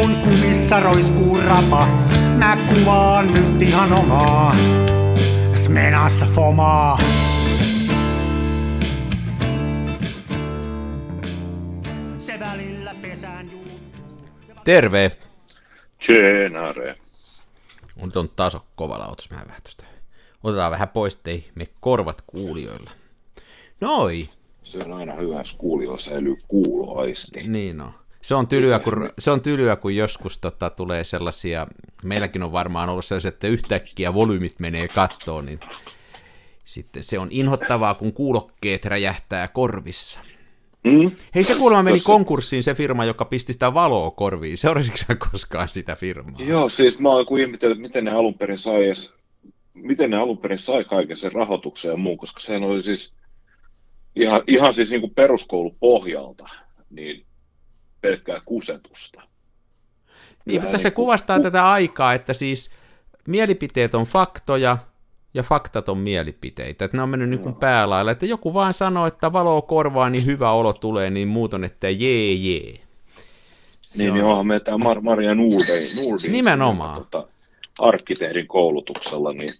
kun kumissa roiskuu rapa, mä kuvaan nyt ihan omaa. Smenassa fomaa. Se välillä pesään. Terve! Tjenare. On on taso kovalla, otas mä vähän tästä. Otetaan vähän pois, ettei me korvat kuulijoilla. Noi! Se on aina hyvä, jos kuulijoilla säilyy kuuloaisti. Niin no. Se on tylyä, kun, se on tylyä, kun joskus tota, tulee sellaisia, meilläkin on varmaan ollut sellaisia, että yhtäkkiä volyymit menee kattoon, niin sitten se on inhottavaa, kun kuulokkeet räjähtää korvissa. Mm? Hei, se kuulemma meni Tossa- konkurssiin se firma, joka pisti sitä valoa korviin. Seurasitko sä koskaan sitä firmaa? Joo, siis mä oon kuin ihmetellyt, miten ne alun perin sai edes, miten ne alun perin sai kaiken sen rahoituksen ja muun, koska sehän oli siis ihan, ihan siis niin kuin peruskoulupohjalta, niin pelkkää kusetusta. Niin, mutta se niin kuvastaa ku- tätä aikaa, että siis mielipiteet on faktoja ja faktat on mielipiteitä. Että ne on mennyt niin kuin päälailla. Että joku vaan sanoo, että valo korvaa, niin hyvä olo tulee, niin muut on, että jee jee. Se Niin, on- niin onhan me tämä Mar- Maria Nordin, Nordin Nimenomaan. Tota, arkkitehdin koulutuksella, niin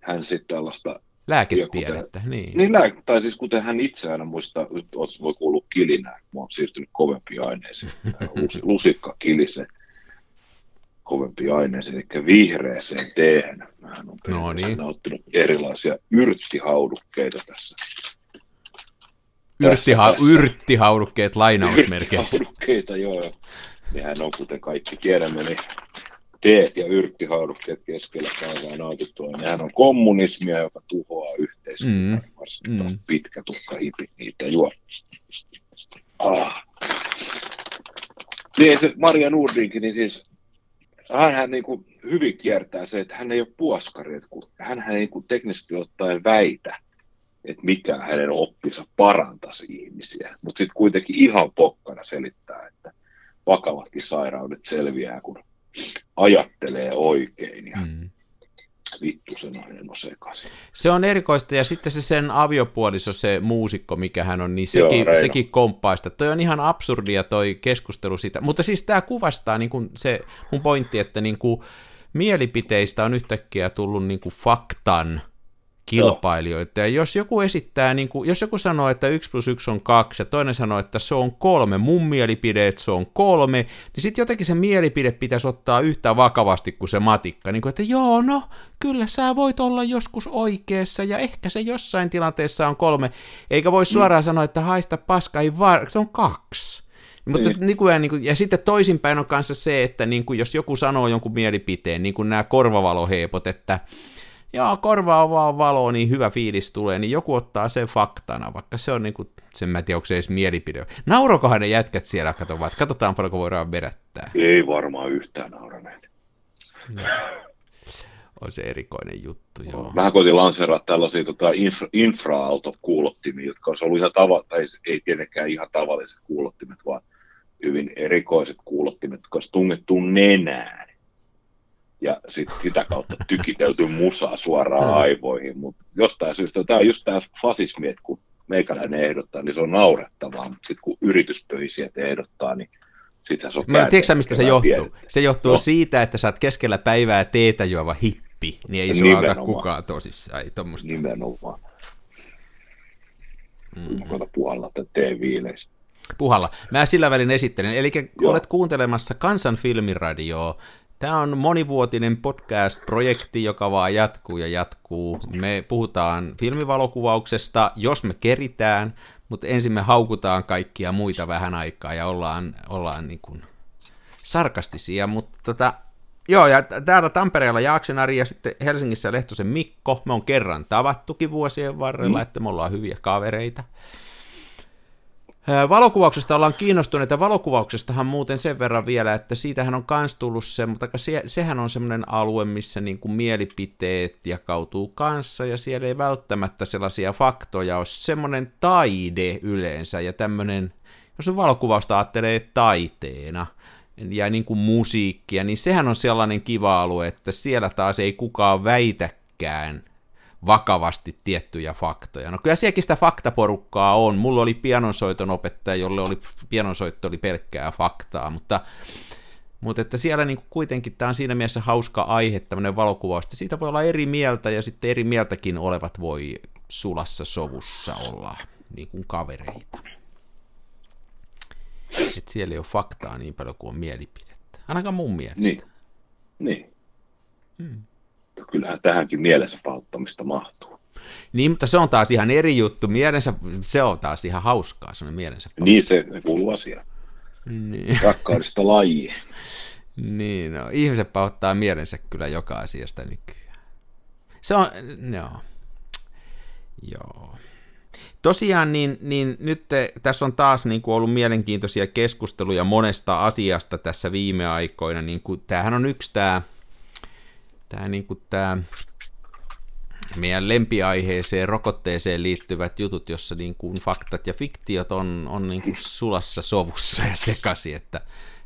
hän sitten tällaista Lääketiedettä, niin. Niin, lää- tai siis kuten hän itse aina muistaa, nyt voi kuulua kilinää, kun oon siirtynyt kovempiin aineisiin. Lusi, lusikka kilise kovempiin aineisiin, eli vihreäseen teehen. Hän on No niin. nauttinut erilaisia yrttihaudukkeita tässä. Yrttiha- tässä. yrttihaudukkeet lainausmerkeissä. Yrttihaudukkeita, joo. Nehän on, kuten kaikki tiedämme, niin teet ja yrttihaudukkeet keskellä päivää nautittua. Nehän on kommunismia, joka tuhoaa yhteiskuntaa, Mm. varsinkin Mm. pitkä tukka hipit niitä juo. Ah. Niin se Maria Nordinkin, niin siis hänhän niin kuin hyvin kiertää se, että hän ei ole puoskari, että kun hän ei niin teknisesti ottaen väitä, että mikä hänen oppinsa parantaisi ihmisiä, mutta sitten kuitenkin ihan pokkana selittää, että vakavatkin sairaudet selviää, kun ajattelee oikein ja Mm. vittu se nainen on sekaisin. Se on erikoista, ja sitten se sen aviopuoliso, se muusikko, mikä hän on, niin Joo, sekin, Reino. sekin komppaa sitä. Toi on ihan absurdia toi keskustelu siitä. Mutta siis tämä kuvastaa niin kuin se mun pointti, että niin mielipiteistä on yhtäkkiä tullut niin faktan kilpailijoita. Ja jos joku esittää, niin kuin, jos joku sanoo, että 1 plus 1 on 2 ja toinen sanoo, että se on kolme, mun mielipide, että se on kolme, niin sitten jotenkin se mielipide pitäisi ottaa yhtä vakavasti kuin se matikka. Niin kuin, että joo, no, kyllä sä voit olla joskus oikeassa ja ehkä se jossain tilanteessa on kolme. Eikä voi suoraan sanoa, että haista paska, ei var... se on kaksi. Mutta Niin. nykyään, niin kuin, ja sitten toisinpäin on kanssa se, että niin kuin, jos joku sanoo jonkun mielipiteen, niin kuin nämä korvavaloheepot, että joo, korvaa vaan valoa, niin hyvä fiilis tulee, niin joku ottaa sen faktana, vaikka se on niin kuin, sen mä en tiedä, onko se edes mielipide. Naurokohan ne jätkät siellä, katsotaan, katsotaan paljonko voidaan vedättää. Ei varmaan yhtään nauraneet. On se erikoinen juttu, joo. Mä koitin lanseeraa tällaisia tota, infra, infra-autokuulottimia, jotka olisi ollut ihan tava, tai ei tietenkään ihan tavalliset kuulottimet, vaan hyvin erikoiset kuulottimet, jotka olisi tungettu nenään. Ja sit, sitä kautta tykitelty musaa suoraan aivoihin. Mutta jostain syystä, tämä on just tämä fasismi, että kun meikäläinen ehdottaa, niin se on naurettavaa. Mutta sitten kun yrityspöhisiät ehdottaa, niin sittenhän se on Mä, tiedätkö mistä se johtuu? pieni. Se johtuu No. siitä, että sä oot keskellä päivää teetä juova hippi, niin ei sua ota kukaan tosissaan, ei tommoista. Nimenomaan. Mm. Mä koitan puhalla tämän T-viileissä. Puhalla. Mä sillä välin esittelen. Eli Joo. olet kuuntelemassa Kansan filmiradioa, tämä on monivuotinen podcast-projekti, joka vaan jatkuu ja jatkuu. Me puhutaan filmivalokuvauksesta, jos me keritään, mutta ensin me haukutaan kaikkia muita vähän aikaa ja ollaan, ollaan niin kuin sarkastisia, mutta tota, Joo, ja täällä Tampereella Jaaksen Ari ja sitten Helsingissä Lehtosen Mikko, me on kerran tavattukin vuosien varrella, mm. että me ollaan hyviä kavereita. Valokuvauksesta ollaan kiinnostuneita. Valokuvauksestahan muuten sen verran vielä, että siitähän on kans tullut se, mutta se, sehän on semmoinen alue, missä niin kuin mielipiteet jakautuu kanssa, ja siellä ei välttämättä sellaisia faktoja ole. Semmoinen taide yleensä, ja tämmöinen, jos valokuvausta ajattelee taiteena, ja niin kuin musiikkia, niin sehän on sellainen kiva alue, että siellä taas ei kukaan väitäkään vakavasti tiettyjä faktoja. No kyllä sielläkin sitä faktaporukkaa on. Mulla oli pianonsoiton opettaja, jolle oli, pianonsoitto oli pelkkää faktaa, mutta Mutta että siellä niinku kuitenkin tämä on siinä mielessä hauska aihe, tämmöinen valokuvaus, että siitä voi olla eri mieltä ja sitten eri mieltäkin olevat voi sulassa sovussa olla niin kuin kavereita. Et siellä ei ole faktaa niin paljon kuin on mielipidettä. Ainakaan mun mielestä. Niin. Niin. Hmm. Kyllähän tähänkin mielensä pahoittamista mahtuu. Niin, mutta se on taas ihan eri juttu. Mielensä, se on taas ihan hauskaa, se mielensä Niin, se kuuluu asiaan. Niin. Rakkaudesta laji. niin, no, ihmiset pahoittaa mielensä kyllä joka asiasta nykyään. Se on, joo. Joo. Tosiaan, niin, niin nyt te, tässä on taas niin kuin ollut mielenkiintoisia keskusteluja monesta asiasta tässä viime aikoina. Niin kuin, tämähän on yksi tämä, tämä, niin kuin tämä meidän lempiaiheeseen, rokotteeseen liittyvät jutut, jossa niin kuin faktat ja fiktiot on, on niin kuin sulassa sovussa ja sekaisin, että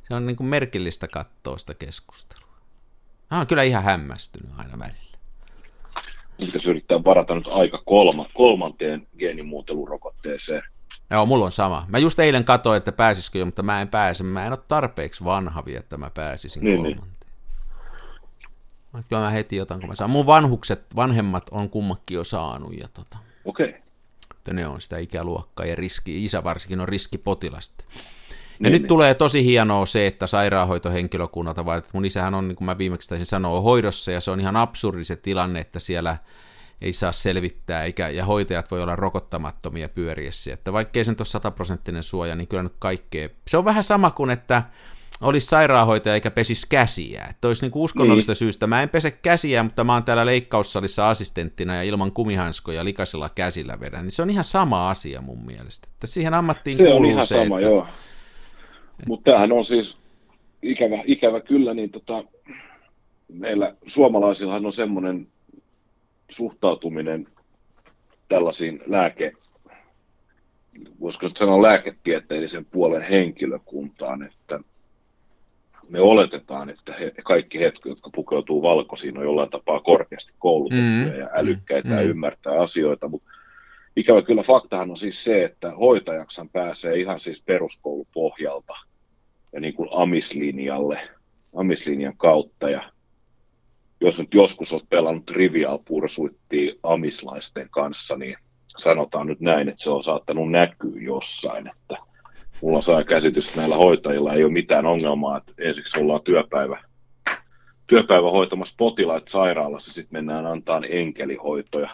se on niin kuin merkillistä katsoa sitä keskustelua. Mä oon kyllä ihan hämmästynyt aina välillä. Pitäisi yrittää varata nyt aika kolma, kolmanteen geenimuuntelurokotteeseen. Joo, mulla on sama. Mä just eilen katsoin, että pääsisikö jo, mutta mä en pääse. Mä en ole tarpeeksi vanha vielä, että mä pääsisin niin, niin. kolmanteen. Niin. Kyllä mä heti jotain, kun mä saan. Mun vanhukset, vanhemmat on kummakin jo saanut. Ja tota, Okei. Okay. Että ne on sitä ikäluokkaa ja riski, isä varsinkin on riskipotilasta. Ja niin, nyt niin. tulee tosi hienoa se, että sairaanhoitohenkilökunnalta, vaan että mun isähän on, niin kuin mä viimeksi taisin sanoa, hoidossa, ja se on ihan absurdi se tilanne, että siellä ei saa selvittää, eikä, ja hoitajat voi olla rokottamattomia pyöriessä, että vaikkei se nyt ole sataprosenttinen suoja, niin kyllä nyt kaikkea. Se on vähän sama kuin, että olisi sairaanhoitaja eikä pesisi käsiä. Että olisi niin uskonnollista niin. syystä. Mä en pese käsiä, mutta mä oon täällä leikkaussalissa assistenttina ja ilman kumihanskoja likaisella käsillä vedän. Niin se on ihan sama asia mun mielestä. Että siihen ammattiin se kuuluu on ihan se, sama, että, joo. Mutta tämähän on siis ikävä, ikävä kyllä, niin tota, meillä suomalaisillahan on semmoinen suhtautuminen tällaisiin lääke, voisiko nyt sanoa lääketieteellisen puolen henkilökuntaan, että me oletetaan, että he, kaikki hetki, jotka pukeutuu valkoisiin, on jollain tapaa korkeasti koulutettuja mm. ja älykkäitä mm. ja ymmärtää asioita, mutta ikävä kyllä faktahan on siis se, että hoitajaksan pääsee ihan siis peruskoulupohjalta ja niin kuin amislinjalle, amislinjan kautta. Ja jos nyt joskus olet pelannut trivial pursuittiin amislaisten kanssa, niin sanotaan nyt näin, että se on saattanut näkyä jossain, että mulla saa käsitys, että näillä hoitajilla ei ole mitään ongelmaa, että ensiksi ollaan työpäivä, työpäivä hoitamassa potilaita sairaalassa, sitten mennään antaa enkelihoitoja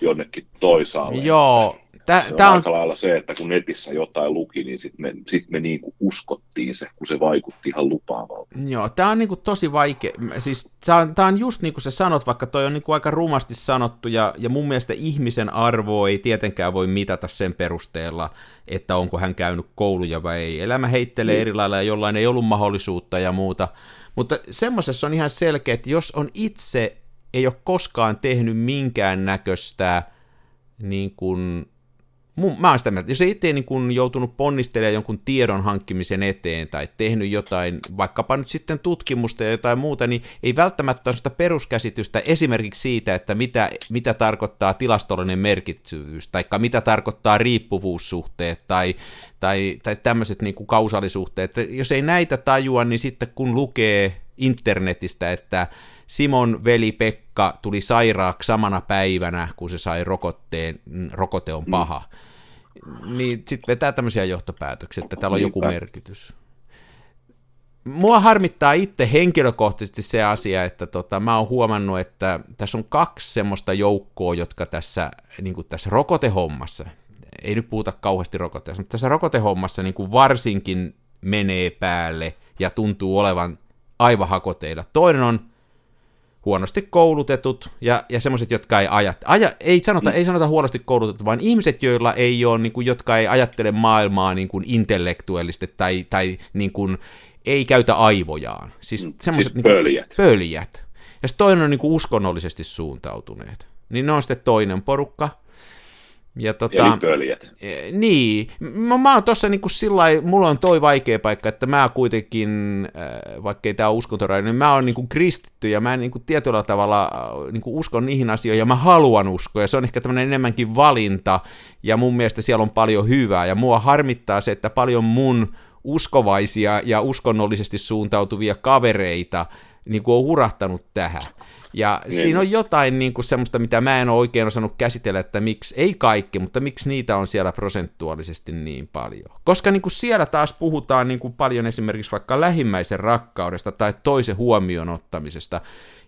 jonnekin toisaalle. Joo, Tää, se on, on aika lailla se, että kun netissä jotain luki, niin sitten me, sit me niinku uskottiin se, kun se vaikutti ihan lupaavalta. Joo, tämä on niinku tosi vaikea. Siis tämä on just niin kuin sä sanot, vaikka toi on niinku aika rumasti sanottu, ja, ja mun mielestä ihmisen arvo ei tietenkään voi mitata sen perusteella, että onko hän käynyt kouluja vai ei. Elämä heittelee niin. eri lailla ja jollain ei ollut mahdollisuutta ja muuta. Mutta semmoisessa on ihan selkeä, että jos on itse ei ole koskaan tehnyt minkään näköistä niin kuin mun, mä oon sitä mieltä, jos ei itse niin kun joutunut ponnistelemaan jonkun tiedon hankkimisen eteen tai tehnyt jotain, vaikkapa nyt sitten tutkimusta ja jotain muuta, niin ei välttämättä ole sitä peruskäsitystä esimerkiksi siitä, että mitä, mitä tarkoittaa tilastollinen merkitys, tai mitä tarkoittaa riippuvuussuhteet tai, tai, tai tämmöiset niin kausaalisuhteet. Jos ei näitä tajua, niin sitten kun lukee internetistä, että Simon veli Pekka tuli sairaaksi samana päivänä, kun se sai rokotteen, rokote on paha. Mm. Niin sitten vetää tämmöisiä johtopäätöksiä, että täällä on joku merkitys. Mua harmittaa itse henkilökohtaisesti se asia, että tota, mä oon huomannut, että tässä on kaksi semmoista joukkoa, jotka tässä, niin tässä rokotehommassa, ei nyt puhuta kauheasti rokotteesta, mutta tässä rokotehommassa niin kuin varsinkin menee päälle ja tuntuu olevan aivan hakoteilla. Toinen on huonosti koulutetut ja, ja semmoiset, jotka ei ajat, aja, ei, sanota, mm. ei sanota huonosti koulutetut, vaan ihmiset, joilla ei ole, niin kuin, jotka ei ajattele maailmaa niin kuin intellektuellisesti tai, tai niin kuin, ei käytä aivojaan. Siis mm. semmoiset siis niin pöljät. pöljät. Ja sitten toinen on niin kuin uskonnollisesti suuntautuneet. Niin ne on sitten toinen porukka. Ja, tota, Eli pöljät. E, niin, mä, mä oon tossa niinku sillä mulla on toi vaikea paikka, että mä kuitenkin, äh, vaikka ei tää ole niin mä oon niinku kristitty ja mä niinku tietyllä tavalla niinku uskon niihin asioihin ja mä haluan uskoa. Ja se on ehkä tämmöinen enemmänkin valinta ja mun mielestä siellä on paljon hyvää. Ja mua harmittaa se, että paljon mun uskovaisia ja uskonnollisesti suuntautuvia kavereita niin kuin on hurahtanut tähän. Ja niin. siinä on jotain niin kuin semmoista, mitä mä en ole oikein osannut käsitellä, että miksi, ei kaikki, mutta miksi niitä on siellä prosentuaalisesti niin paljon. Koska niin kuin siellä taas puhutaan niin kuin paljon esimerkiksi vaikka lähimmäisen rakkaudesta tai toisen huomioon ottamisesta.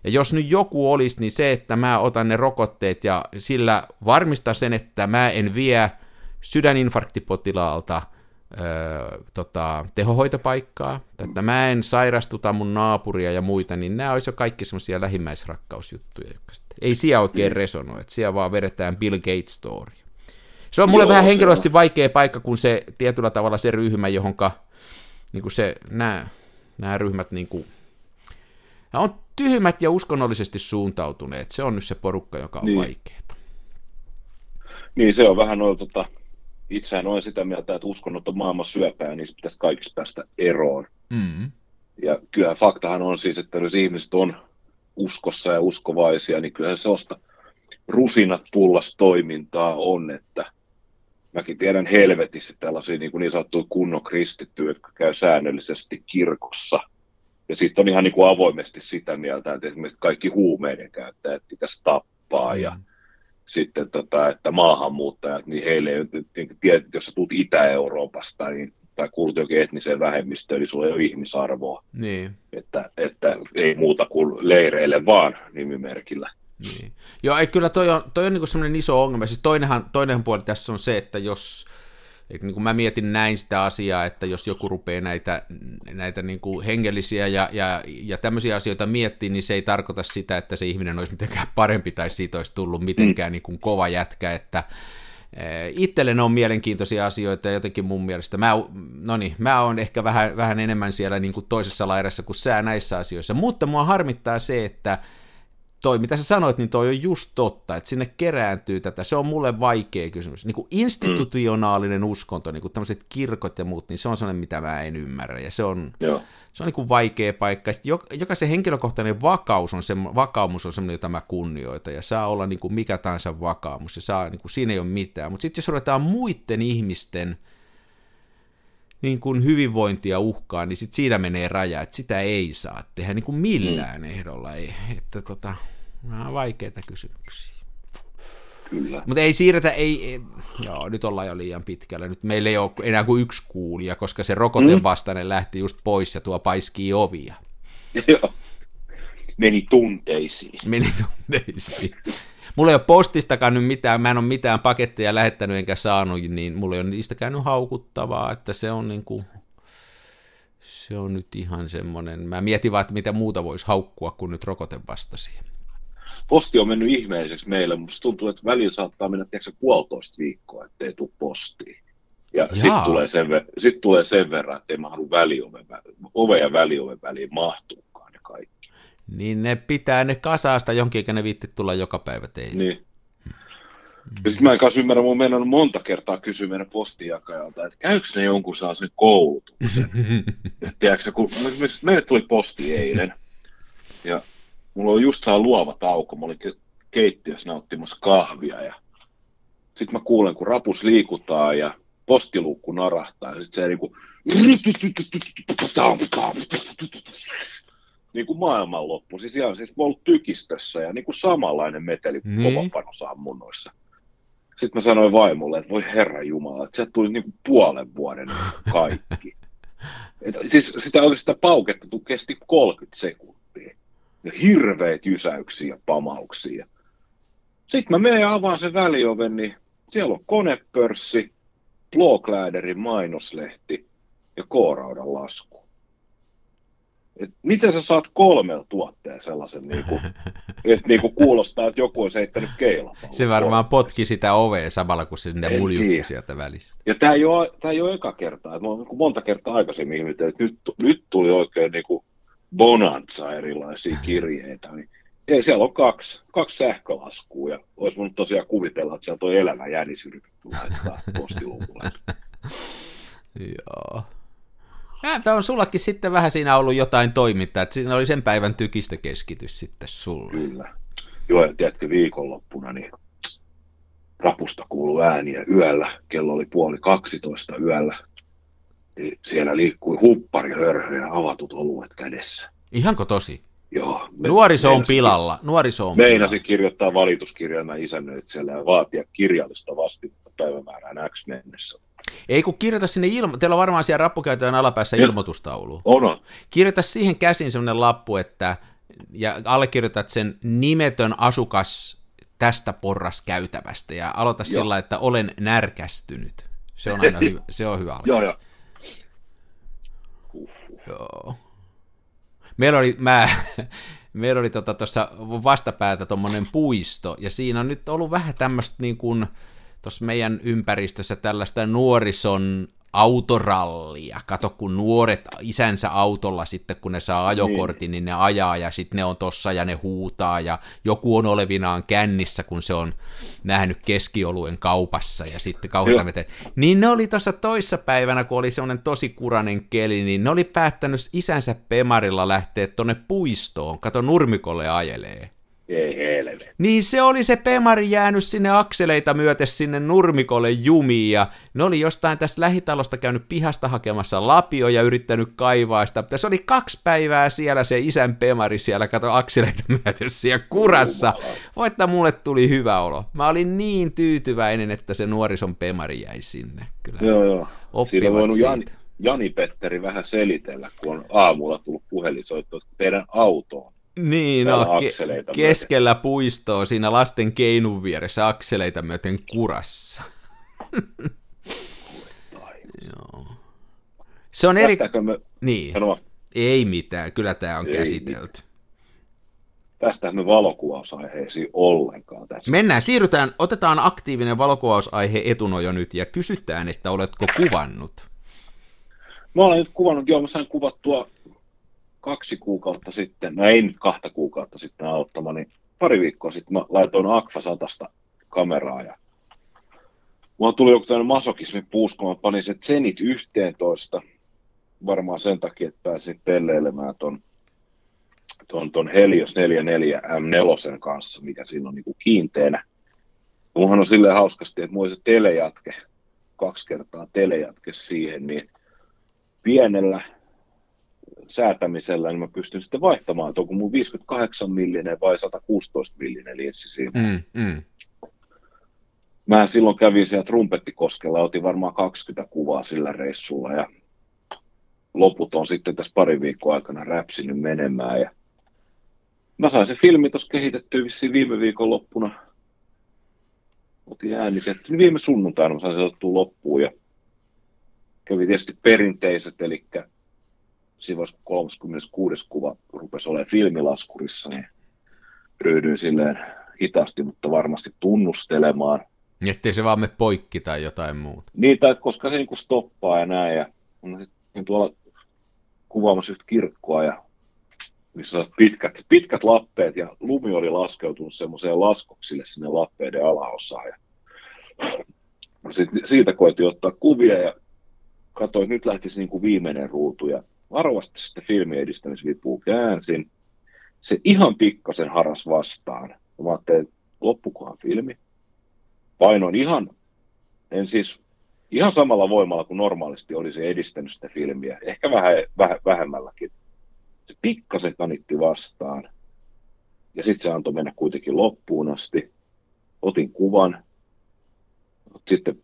Ja jos nyt joku olisi, niin se, että mä otan ne rokotteet ja sillä varmistaa sen, että mä en vie sydäninfarktipotilaalta – öö, tota, tehohoitopaikkaa, että mä en sairastuta mun naapuria ja muita, niin nämä olisi jo kaikki semmoisia lähimmäisrakkausjuttuja, jotka sitten ei siellä oikein mm. resonoi, että siellä vaan vedetään Bill Gates story. Se on mulle Joo, vähän henkilöisesti on. vaikea paikka, kun se tietyllä tavalla se ryhmä, johonka niin kuin se, nämä, nämä ryhmät niin kuin, nämä on tyhmät ja uskonnollisesti suuntautuneet. Se on nyt se porukka, joka on niin. vaikeaa. Niin, se on vähän noin tota, itsehän olen sitä mieltä, että uskonnot on maailman syöpää ja niistä pitäisi kaikista päästä eroon. Mm-hmm. Ja kyllä faktahan on siis, että jos ihmiset on uskossa ja uskovaisia, niin kyllä sellaista rusinat pullas toimintaa on, että mäkin tiedän helvetissä tällaisia niin, kuin niin sanottuja kunnon kristittyjä, jotka käy säännöllisesti kirkossa. Ja sitten on ihan niin kuin avoimesti sitä mieltä, että esimerkiksi kaikki huumeiden käyttäjät pitäisi tappaa mm. Sitten, tota, että maahanmuuttajat, niin heille ei niin tiedät, jos sä tulet Itä-Euroopasta niin, tai kuulut jokin etniseen vähemmistöön, niin sulla ei ole ihmisarvoa. Niin. Että, että ei muuta kuin leireille vaan nimimerkillä. Niin. Joo, ei, kyllä toi on, toi on niin semmoinen iso ongelma. Siis toinenhan, toinen puoli tässä on se, että jos niin kuin mä mietin näin sitä asiaa, että jos joku rupeaa näitä, näitä niin kuin hengellisiä ja, ja, ja tämmöisiä asioita miettiä, niin se ei tarkoita sitä, että se ihminen olisi mitenkään parempi tai siitä olisi tullut mitenkään mm. niin kuin kova jätkä, että eh, Itselle on mielenkiintoisia asioita ja jotenkin mun mielestä, mä, no niin, mä oon ehkä vähän, vähän enemmän siellä niin kuin toisessa laidassa kuin sä näissä asioissa, mutta mua harmittaa se, että toi, mitä sä sanoit, niin toi on just totta, että sinne kerääntyy tätä. Se on mulle vaikea kysymys. Niin kuin institutionaalinen mm. uskonto, niin kuin tämmöiset kirkot ja muut, niin se on sellainen, mitä mä en ymmärrä. Ja se on, Joo. se on niin kuin vaikea paikka. Sitten jokaisen henkilökohtainen vakaus on se, vakaumus on semmoinen, jota mä kunnioitan. Ja saa olla niin kuin mikä tahansa vakaumus. Ja saa, niin kuin, siinä ei ole mitään. Mutta sitten jos ruvetaan muiden ihmisten niin kuin hyvinvointia uhkaa, niin sit siinä menee raja, että sitä ei saa tehdä niin kuin millään mm. ehdolla. Ei, että tota, nämä on vaikeita kysymyksiä. Kyllä. Mutta ei siirretä, ei, ei, joo, nyt ollaan jo liian pitkällä. Nyt meillä ei ole enää kuin yksi kuulija, koska se rokoten vastainen mm. lähti just pois ja tuo paiskii ovia. Joo. Meni tunteisiin. Meni tunteisiin. Mulla ei ole postistakaan nyt mitään, mä en ole mitään paketteja lähettänyt enkä saanut, niin mulla ei ole niistä käynyt haukuttavaa, että se on niin kuin, se on nyt ihan semmoinen, mä mietin vaan, että mitä muuta voisi haukkua kuin nyt rokote vastasi. Posti on mennyt ihmeelliseksi meille, mutta tuntuu, että välillä saattaa mennä tiedätkö, puolitoista viikkoa, ettei tule postiin. Ja sitten tulee, sen, sit tulee sen verran, että ei mahdu välioven, ove ja välioven väliin kaikki. Niin ne pitää ne kasaasta jonkin, eikä ne viitti tulla joka päivä teille. Niin. Ja sitten mä en kanssa ymmärrä, mun meidän on monta kertaa kysyä meidän postijakajalta, että käykö ne jonkun saa sen koulutuksen. tiedätkö, kun meille tuli posti eilen, ja mulla on just saa luova tauko, mä olin keittiössä nauttimassa kahvia, ja sitten mä kuulen, kun rapus liikutaan, ja postiluukku narahtaa, ja sitten se niinku niin kuin maailmanloppu. Siis ihan siis ollut tykistössä ja niin kuin samanlainen meteli niin. kovapainosammunnoissa. Sitten mä sanoin vaimolle, että voi herra Jumala, että sieltä tuli niin kuin puolen vuoden kaikki. Et, siis sitä oikeastaan pauketta kesti 30 sekuntia. Ja hirveät jysäyksiä ja pamauksia. Sitten mä menen ja avaan sen välioven, niin siellä on konepörssi, Blåkläderin mainoslehti ja K-raudan lasku et miten sä saat kolmella tuotteen sellaisen, niin kuin, että niin kuin kuulostaa, että joku on heittänyt keilapallon. Se varmaan potki sitä ovea samalla, kun se sinne muljutti sieltä välistä. Ja tämä ei ole, tämä ei ole eka kertaa. Mä olen niin monta kertaa aikaisemmin ihmetellyt, että nyt, nyt tuli oikein niin kuin bonanza erilaisia kirjeitä. Niin ei, siellä on kaksi, kaksi sähkölaskua ja olisi voinut tosiaan kuvitella, että sieltä on elävä jänis yritetty laittaa postiluvulle. Joo. Ja on sullakin sitten vähän siinä ollut jotain toimintaa, että siinä oli sen päivän tykistä keskitys sitten sulle. Kyllä. Joo, ja tiedätkö, viikonloppuna niin rapusta kuului ääniä yöllä. Kello oli puoli 12 yöllä. niin siellä liikkui hupparihörhö ja avatut oluet kädessä. Ihanko tosi? Joo. me- Nuoriso on pilalla. Nuoriso on Meinasin kirjoittaa valituskirjelmän isännöitsijälle ja vaatia kirjallista vastinetta päivämäärään X mennessä. Ei kun kirjoita sinne, ilmo- teillä on varmaan siellä rappukäytäjän alapäässä ilmoitustaulu. On, on. Kirjoita siihen käsin semmoinen lappu, että ja allekirjoitat sen nimetön asukas tästä porraskäytävästä ja aloita Joo. sillä, että olen närkästynyt. Se on aina hyvä, se on hyvä Joo, joo. Joo. Meillä oli, mä, meillä oli tuossa tota, vastapäätä tuommoinen puisto, ja siinä on nyt ollut vähän tämmöistä niin kuin tuossa meidän ympäristössä tällaista nuorison autorallia. Kato, kun nuoret isänsä autolla sitten, kun ne saa ajokortin, niin, ne ajaa ja sitten ne on tossa ja ne huutaa ja joku on olevinaan kännissä, kun se on nähnyt keskioluen kaupassa ja sitten kauheita veteen. Niin ne oli tuossa toissa päivänä, kun oli semmoinen tosi kuranen keli, niin ne oli päättänyt isänsä Pemarilla lähteä tonne puistoon. Kato, nurmikolle ajelee. Ei helvetti. Niin se oli se Pemari jäänyt sinne akseleita myöten sinne nurmikolle jumiin ja ne oli jostain tästä lähitalosta käynyt pihasta hakemassa lapio ja yrittänyt kaivaa sitä, se oli kaksi päivää siellä se isän Pemari siellä, kato akseleita myöten siellä kurassa. Voittaa mulle tuli hyvä olo. Mä olin niin tyytyväinen, että se nuorison Pemari jäi sinne. Kyllä Joo, joo. Siinä on voinut siitä. Jani, Jani-Petteri vähän selitellä, kun on aamulla tullut puhelinsoitto että teidän autoon. Niin, no, ke- akseleita myöten. keskellä puistoa siinä lasten keinun vieressä akseleita myöten kurassa. Joo. Se on eri... Me, Niin, sano, ei mitään, kyllä tämä on Ei käsitelty. tästä me valokuvausaiheisiin ollenkaan tässä. Mennään, siirrytään, otetaan aktiivinen valokuvausaihe etunojo nyt ja kysytään, että oletko kuvannut. Mä olen nyt kuvannut, joo, mä sain kuvattua kaksi kuukautta sitten, no ei nyt kahta kuukautta sitten auttamani, pari viikkoa sitten mä laitoin Akfa satasta kameraa ja mulla tuli joku tämmöinen masokismi puus, kun mä panin se Zenit 11, varmaan sen takia, että pääsin pelleilemään ton, ton, ton Helios 44 M4 kanssa, mikä siinä on niinku kiinteänä. Mullahan on silleen hauskasti, että mulla se telejatke, kaksi kertaa telejatke siihen, niin pienellä säätämisellä, niin mä pystyn sitten vaihtamaan, että onko mun 58 millinen vai 116 millinen linssi siinä. Mm, mm. Mä silloin kävin siellä trumpettikoskella, otin varmaan 20 kuvaa sillä reissulla ja loput on sitten tässä pari viikkoa aikana räpsinyt menemään. Ja mä sain se filmi tuossa kehitettyä vissiin viime viikon loppuna. Otin äänitetty. Niin viime sunnuntaina mä sain se loppuun ja kävi tietysti perinteiset, eli kun 36. kuva rupesi olemaan filmilaskurissa, niin ryhdyin silleen hitaasti, mutta varmasti tunnustelemaan. Niin, Ettei se vaan me poikki tai jotain muuta. Niitä, että koska se niin stoppaa ja näin, ja sitten tuolla kuvaamassa yhtä kirkkoa, ja missä on pitkät, pitkät lappeet, ja lumi oli laskeutunut semmoiseen laskoksille sinne lappeiden alaosaan. Ja sitten siitä koitin ottaa kuvia, ja katsoin, että nyt lähtisi niin kuin viimeinen ruutu, ja varovasti sitten filmiedistämisvipua käänsin. Se ihan pikkasen haras vastaan. Mä ajattelin, että loppukohan filmi. Painoin ihan, en siis ihan samalla voimalla kuin normaalisti olisi edistänyt sitä filmiä, ehkä vähän, vähän vähemmälläkin. Se pikkasen kanitti vastaan. Ja sitten se antoi mennä kuitenkin loppuun asti. Otin kuvan. Sitten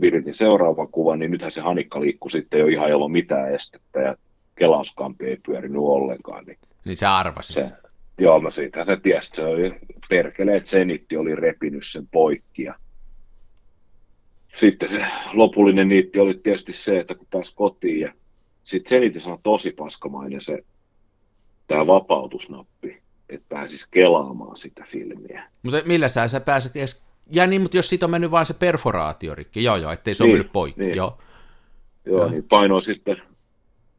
viritin seuraavan kuvan, niin nythän se hanikka liikkui sitten jo ihan ilman mitään estettä ja kelauskampi ei pyörinyt ollenkaan. Niin Niin sä arvasit. se, joo, mä siitä se tiesin, se oli perkele, että Zenitti oli repinyt sen poikki. Ja sitten se lopullinen niitti oli tietysti se, että kun pääsi kotiin ja sitten Zenitissä on tosi paskamainen se tämä vapautusnappi, että pääsisi kelaamaan sitä filmiä. Mutta millä sä, sä pääset edes... Ja niin, mutta jos siitä on mennyt vaan se perforaatiorikki, joo joo, ettei se niin, ole mennyt poikki, niin. niin. joo. Joo, Joo. niin painoin sitten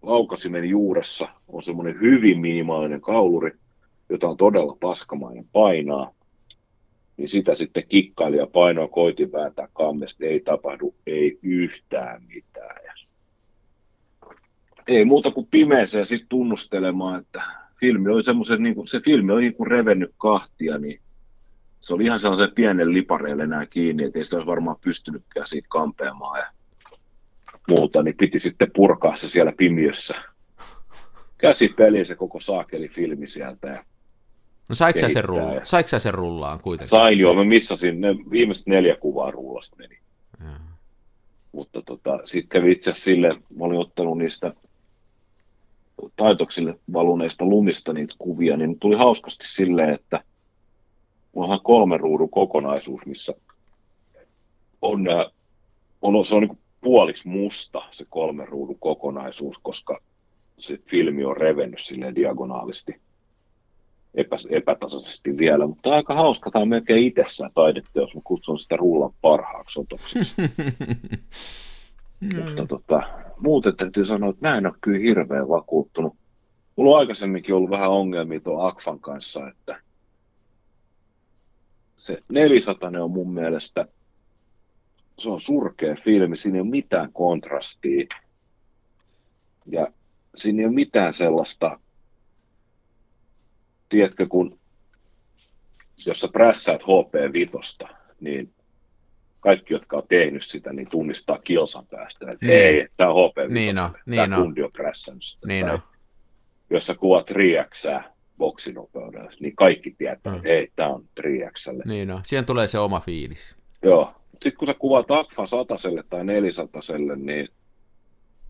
laukasimen juuressa on semmoinen hyvin minimaalinen kauluri, jota on todella paskamainen painaa. Niin sitä sitten kikkaili ja painoa koitin vääntää kammesta, ei tapahdu, ei yhtään mitään. Ja ei muuta kuin pimeeseen sitten tunnustelemaan, että filmi oli semmoisen, niin se filmi oli niin kuin revennyt kahtia, niin se oli ihan sellaisen pienen lipareille enää kiinni, että ei sitä olisi varmaan pystynytkään siitä kampeamaan. Ja muuta, niin piti sitten purkaa se siellä pimiössä. Käsipeli se koko saakeli filmi sieltä ja No saiko sen, rulla- ja- saiko sen rullaan kuitenkin? sain joo, mä missasin, ne viimeiset neljä kuvaa rullasta meni. Joo. Mutta tota, sitten kävi itse asiassa silleen, mä olin ottanut niistä taitoksille valuneista lumista niitä kuvia, niin tuli hauskasti silleen, että mulla on kolme ruudun kokonaisuus, missä on, nää, on se on niin puoliksi musta se kolme ruudun kokonaisuus, koska se filmi on revennyt silleen diagonaalisti epä, epätasaisesti vielä, mutta aika hauska, tämä on melkein itsessään taidetta, jos mä kutsun sitä rullan parhaaksi otoksi. Mutta tota, muuten täytyy sanoa, että mä en ole kyllä hirveän vakuuttunut. Mulla on aikaisemminkin ollut vähän ongelmia tuon Akfan kanssa, että se 400 on mun mielestä, se on surkea filmi, siinä ei ole mitään kontrastia. Ja siinä ei ole mitään sellaista, tiedätkö, kun jos sä prässäät HP-vitosta, niin kaikki, jotka on tehnyt sitä, niin tunnistaa kilsan päästä, että Niin. ei, tämä on HP Niin on, tämä niin on. kundi on prässännyt sitä. Niin Tai on. Jos sä kuvat 3 boksinopeudella, niin kaikki tietää, Mm. että ei, tämä on 3 Niin no, siihen tulee se oma fiilis. Joo. Sitten kun sä kuvaat Akfa sataselle tai nelisataselle, niin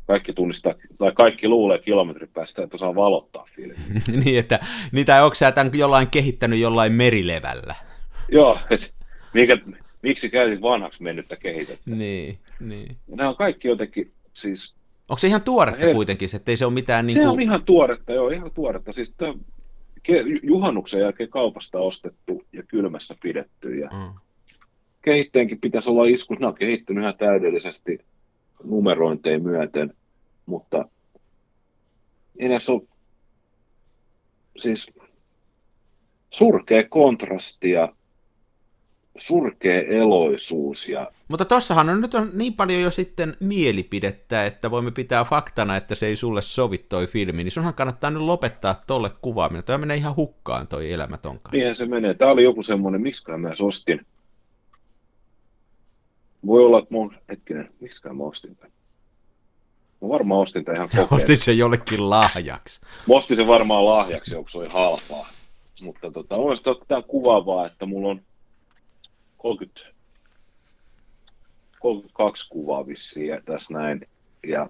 kaikki tunnistaa, tai kaikki luulee kilometrin päästä, että osaa valottaa filmi. niin, että niitä onko sä tämän jollain kehittänyt jollain merilevällä? Joo, et mikä, miksi käytit vanhaksi mennyttä kehitettä? Niin, niin. Nämä on kaikki jotenkin, siis Onko se ihan tuoretta Hei. kuitenkin, ettei se ole mitään niin se kuin... on ihan tuoretta, joo, ihan tuoretta. Siis ke- juhannuksen jälkeen kaupasta ostettu ja kylmässä pidetty. Ja Mm. Kehittäjänkin pitäisi olla iskus. Ne on kehittynyt ihan täydellisesti numerointeja myöten, mutta ei näissä ole siis surkea kontrasti ja surkea eloisuus ja Mutta tossahan on nyt on niin paljon jo sitten mielipidettä, että voimme pitää faktana, että se ei sulle sovi toi filmi, niin sunhan kannattaa nyt lopettaa tolle kuvaaminen. Toi menee ihan hukkaan toi elämä ton kanssa. niinhän se menee. Tämä oli joku semmoinen, miksi mä ostin. Voi olla, että mä oon, hetkinen, miksi mä ostin tämän? Mä varmaan ostin tämän ihan kokeilta. Ostit sen jollekin lahjaksi. Mä ostin sen varmaan lahjaksi, onko se oli halpaa. Mutta tota, on tämä kuvaavaa, että mulla on 30, 32 kuvaa vissiin tässä näin. Ja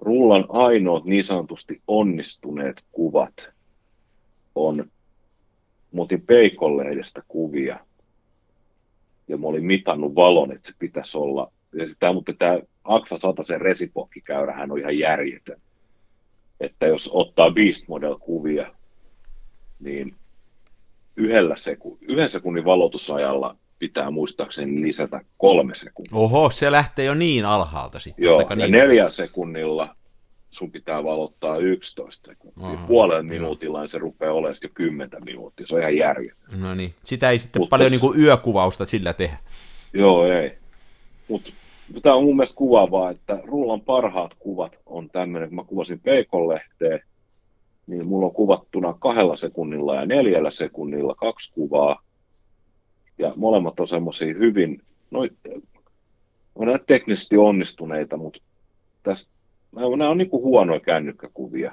rullan ainoat niin sanotusti onnistuneet kuvat on, mä otin Peikonlehdestä kuvia ja mä olin mitannut valon, että se pitäisi olla. Ja sitä, mutta tämä Akfa 100 resipokkikäyrähän on ihan järjetön että jos ottaa Beast Model-kuvia, niin yhdellä seku, yhden sekunnin valotusajalla pitää muistaakseni lisätä kolme sekuntia. Oho, se lähtee jo niin alhaalta sitten. Joo, ja niin... neljä sekunnilla sun pitää valottaa 11 sekuntia. Aha, joo. minuutilla se rupeaa olemaan sitten jo 10 minuuttia. Se on ihan järjetön. No niin, sitä ei sitten Mutta paljon se- niin yökuvausta sillä tehdä. Joo, ei. Mutta tämä on mun mielestä kuvaavaa, että rullan parhaat kuvat on tämmöinen, kun mä kuvasin Peikon-lehteen, niin mulla on kuvattuna kahdella sekunnilla ja neljällä sekunnilla kaksi kuvaa. Ja molemmat on semmoisia hyvin, no, on teknisesti onnistuneita, mutta tästä, nämä on niinku huonoja kännykkäkuvia.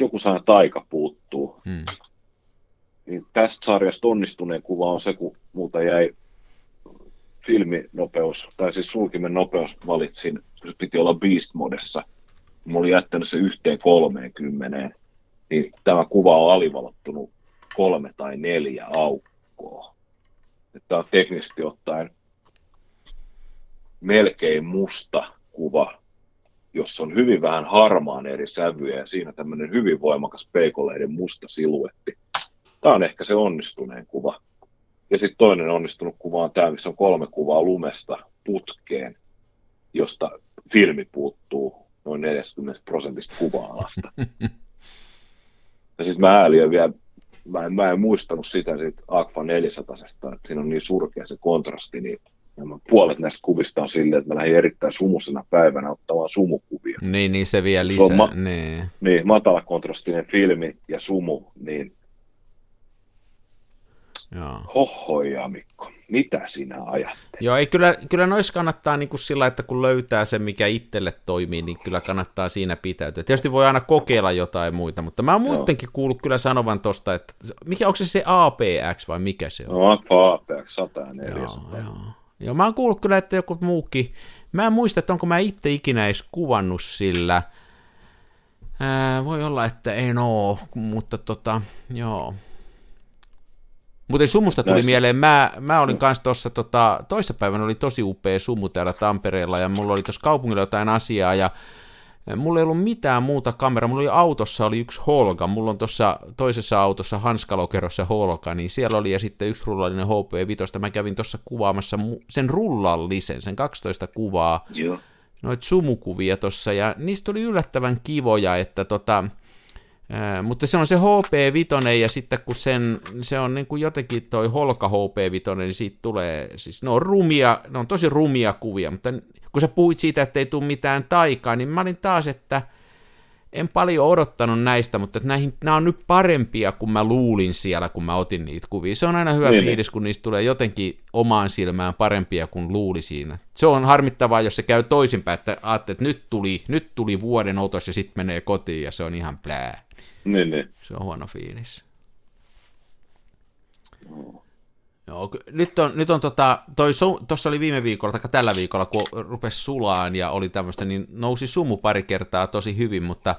Joku sana taika puuttuu. Hmm. Niin tästä sarjasta onnistuneen kuva on se, kun multa jäi filminopeus, tai siis sulkimen nopeus valitsin, se piti olla Beast Modessa. Mä olin jättänyt se yhteen 30, niin tämä kuva on alivalottunut kolme tai neljä aukkoa. Tämä on teknisesti ottaen melkein musta kuva, jossa on hyvin vähän harmaan eri sävyjä ja siinä tämmöinen hyvin voimakas peikoleiden musta siluetti. Tämä on ehkä se onnistuneen kuva. Ja sitten toinen onnistunut kuva on tämä, missä on kolme kuvaa lumesta putkeen, josta filmi puuttuu noin 40 prosentista kuva-alasta. ja sitten mä ääliön vielä, mä en, mä en muistanut sitä siitä Aqua 400, että siinä on niin surkea se kontrasti, niin nämä puolet näistä kuvista on silleen, että mä lähdin erittäin sumusena päivänä ottamaan sumukuvia. Niin, niin se vie Se on lisää. ma- Niin. Niin, matalakontrastinen filmi ja sumu, niin Joo. hohojaa Mikko. mitä sinä ajattelet? Joo, ei kyllä, kyllä noissa kannattaa niin kuin sillä, että kun löytää sen, mikä itselle toimii, niin kyllä kannattaa siinä pitäytyä. Tietysti voi aina kokeilla jotain muita, mutta mä oon muidenkin kuullut kyllä sanovan tosta, että mikä, onko se se APX vai mikä se on? No, APX 104. Joo, joo. Joo, mä oon kuullut kyllä, että joku muukin, mä en muista, että onko mä itse ikinä edes kuvannut sillä, Ää, voi olla, että en oo, mutta tota, joo. Mutta sumusta tuli Näissä. mieleen, mä, mä olin kanssa tuossa, tota, toissapäivänä oli tosi upea sumu täällä Tampereella, ja mulla oli tuossa kaupungilla jotain asiaa, ja mulla ei ollut mitään muuta kameraa, mulla oli autossa oli yksi Holga, mulla on tuossa toisessa autossa hanskalokerossa Holga, niin siellä oli ja sitten yksi rullallinen HP5, mä kävin tuossa kuvaamassa sen rullallisen, sen 12 kuvaa, Joo. Noita sumukuvia tuossa, ja niistä oli yllättävän kivoja, että tota, ää, mutta se on se HP5, ja sitten kun sen, se on niin kuin jotenkin toi Holka HP5, niin siitä tulee, siis ne on rumia, ne on tosi rumia kuvia, mutta kun sä puhuit siitä, että ei tule mitään taikaa, niin mä olin taas, että en paljon odottanut näistä, mutta näihin, nämä on nyt parempia kuin mä luulin siellä, kun mä otin niitä kuvia. Se on aina hyvä niin, fiilis, kun niistä tulee jotenkin omaan silmään parempia kuin luuli siinä. Se on harmittavaa, jos se käy toisinpäin, että ajattelet, että nyt tuli, nyt tuli vuoden otos ja sitten menee kotiin ja se on ihan plää. Niin, niin. Se on huono fiilis. No. Joo, nyt on, nyt on tota, tuossa oli viime viikolla, tai tällä viikolla, kun rupesi sulaan ja oli tämmöistä, niin nousi sumu pari kertaa tosi hyvin, mutta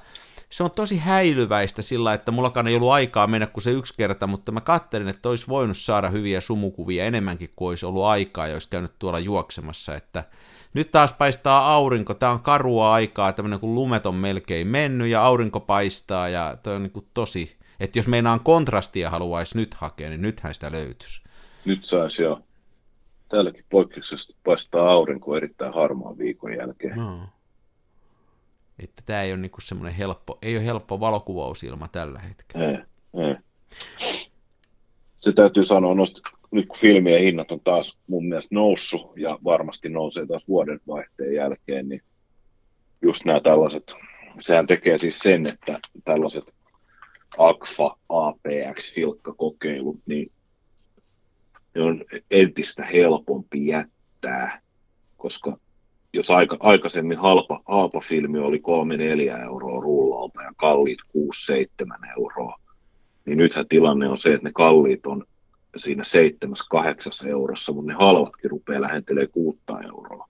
se on tosi häilyväistä sillä, että mullakaan ei ollut aikaa mennä kuin se yksi kerta, mutta mä kattelin, että olisi voinut saada hyviä sumukuvia enemmänkin kuin olisi ollut aikaa, jos käynyt tuolla juoksemassa, että nyt taas paistaa aurinko, tämä on karua aikaa, tämmöinen kuin lumet on melkein mennyt ja aurinko paistaa ja toi on niin tosi, että jos meinaan kontrastia haluaisi nyt hakea, niin nythän sitä löytyisi nyt saisi jo. Täälläkin poikkeuksessa paistaa aurinko erittäin harmaan viikon jälkeen. No. Että tämä ei ole niinku semmoinen helppo, ei ole helppo valokuvausilma tällä hetkellä. Ei, ei. Se täytyy sanoa, noista, nyt kun filmien hinnat on taas mun mielestä noussut ja varmasti nousee taas vuoden vaihteen jälkeen, niin just nämä tällaiset, sehän tekee siis sen, että tällaiset AKFA, APX, filkkakokeilut, niin ne on entistä helpompi jättää, koska jos aika, aikaisemmin halpa, halpa filmi oli 3-4 euroa rullalta ja kalliit 6-7 euroa, niin nythän tilanne on se, että ne kalliit on siinä 7-8 eurossa, mutta ne halvatkin rupeaa lähentelemään 6 euroa.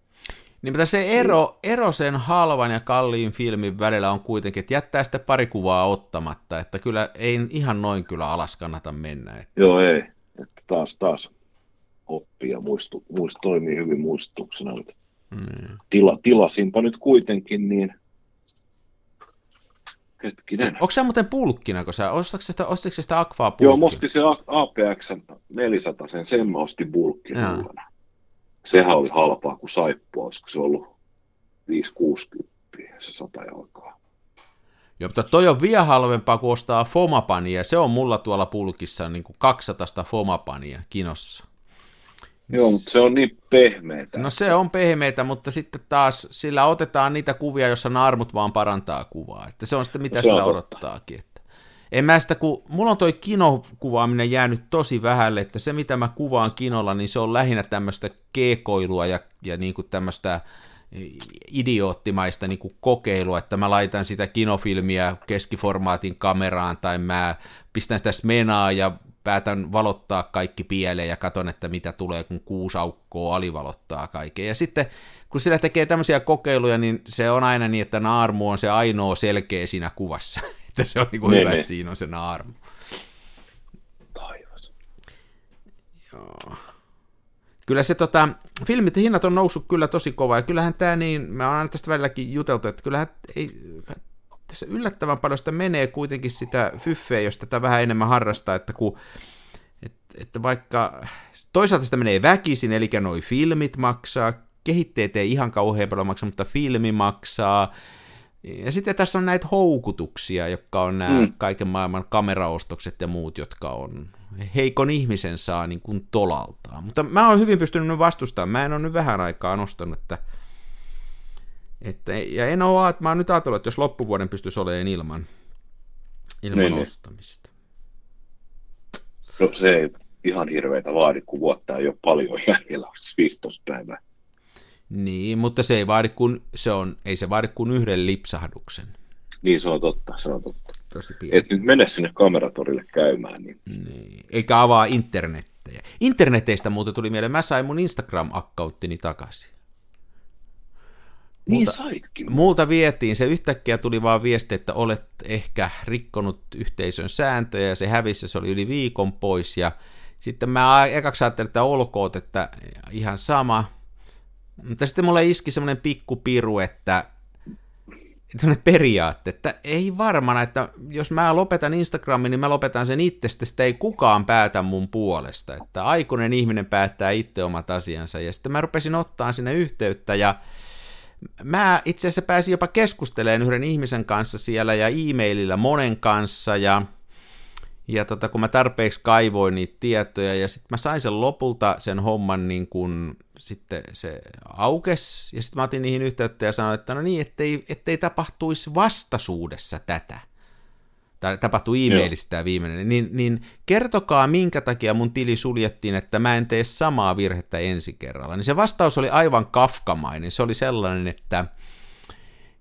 Niin, mutta se ero, ero sen halvan ja kalliin filmin välillä on kuitenkin, että jättää sitten pari kuvaa ottamatta, että kyllä ei ihan noin kyllä alas kannata mennä. Että... Joo, ei taas, taas oppii ja muistu, muistu, toimii hyvin muistutuksena. Mm. tila, tilasinpa nyt kuitenkin, niin hetkinen. Onko se muuten pulkkina, kun sä ostatko sitä, ostitko sitä Aquaa pulkkina? Joo, mosti se APX 400, sen, sen mä ostin bulkkina. Sehän oli halpaa kuin saippua, olisiko se ollut 560 se 100 jalkaa. Joo, mutta toi on vielä halvempaa kuin ostaa Fomapania. Se on mulla tuolla pulkissa niin kuin 200 Fomapania kinossa. Joo, mutta se on niin pehmeitä. No se on pehmeitä, mutta sitten taas sillä otetaan niitä kuvia, jossa naarmut vaan parantaa kuvaa. Että se on sitten mitä no, sillä odottaakin. Että en mä sitä, kun mulla on toi kinokuvaaminen jäänyt tosi vähälle, että se mitä mä kuvaan kinolla, niin se on lähinnä tämmöistä keekoilua ja, ja niin kuin tämmöistä idioottimaista niin kuin kokeilua, että mä laitan sitä kinofilmiä keskiformaatin kameraan tai mä pistän sitä smenaa ja päätän valottaa kaikki pieleen ja katon, että mitä tulee, kun kuusi aukkoa alivalottaa kaiken. Ja sitten kun sillä tekee tämmöisiä kokeiluja, niin se on aina niin, että naarmu on se ainoa selkeä siinä kuvassa. että se on niin kuin ne, hyvä, ne. että siinä on se naarmu. Taivas. Joo kyllä se tota, filmit hinnat on noussut kyllä tosi kova, ja kyllähän tämä niin, mä oon aina tästä välilläkin juteltu, että kyllähän ei, tässä yllättävän paljon sitä menee kuitenkin sitä fyffeä, jos tätä vähän enemmän harrastaa, että kun että, vaikka toisaalta sitä menee väkisin, eli noi filmit maksaa, kehitteet ei ihan kauhean paljon maksa, mutta filmi maksaa, ja sitten tässä on näitä houkutuksia, jotka on nämä mm. kaiken maailman kameraostokset ja muut, jotka on heikon ihmisen saa niin kuin tolaltaan. Mutta mä oon hyvin pystynyt vastustamaan. Mä en ole nyt vähän aikaa nostanut, että, että ja en ole, että mä oon nyt ajatellut, että jos loppuvuoden pystyisi olemaan ilman, ilman niin, niin. ostamista. No se ei, ihan hirveitä vaadi, kun vuotta ei ole paljon jäljellä, 15 päivää. Niin, mutta se ei vaadi kuin, se on, ei se vaadi kuin yhden lipsahduksen. Niin, se on totta, se on totta. Tosi pieni. Et nyt mene sinne kameratorille käymään. Niin... Niin. Eikä avaa internettejä. Interneteistä muuten tuli mieleen, mä sain mun Instagram-akkaunttini takaisin. Niin Multa- saitkin. Multa vietiin, se yhtäkkiä tuli vaan viesti, että olet ehkä rikkonut yhteisön sääntöjä ja se hävisi se oli yli viikon pois ja sitten mä ekaksi ajattelin, että olkoot, että ihan sama. Mutta sitten mulle iski semmoinen pikku piru, että semmoinen periaatte, että ei varmana, että jos mä lopetan Instagramin, niin mä lopetan sen itse, sitä ei kukaan päätä mun puolesta, että aikuinen ihminen päättää itse omat asiansa, ja sitten mä rupesin ottaa sinne yhteyttä, ja mä itse asiassa pääsin jopa keskustelemaan yhden ihmisen kanssa siellä, ja e-mailillä monen kanssa, ja ja tota, kun mä tarpeeksi kaivoin niitä tietoja, ja sitten mä sain sen lopulta sen homman niin kun sitten se aukes, ja sitten mä otin niihin yhteyttä ja sanoin, että no niin, ettei, ettei tapahtuisi vastaisuudessa tätä. Tai tapahtui e-mailista tämä viimeinen, niin, niin kertokaa minkä takia mun tili suljettiin, että mä en tee samaa virhettä ensi kerralla. Niin se vastaus oli aivan kafkamainen, se oli sellainen, että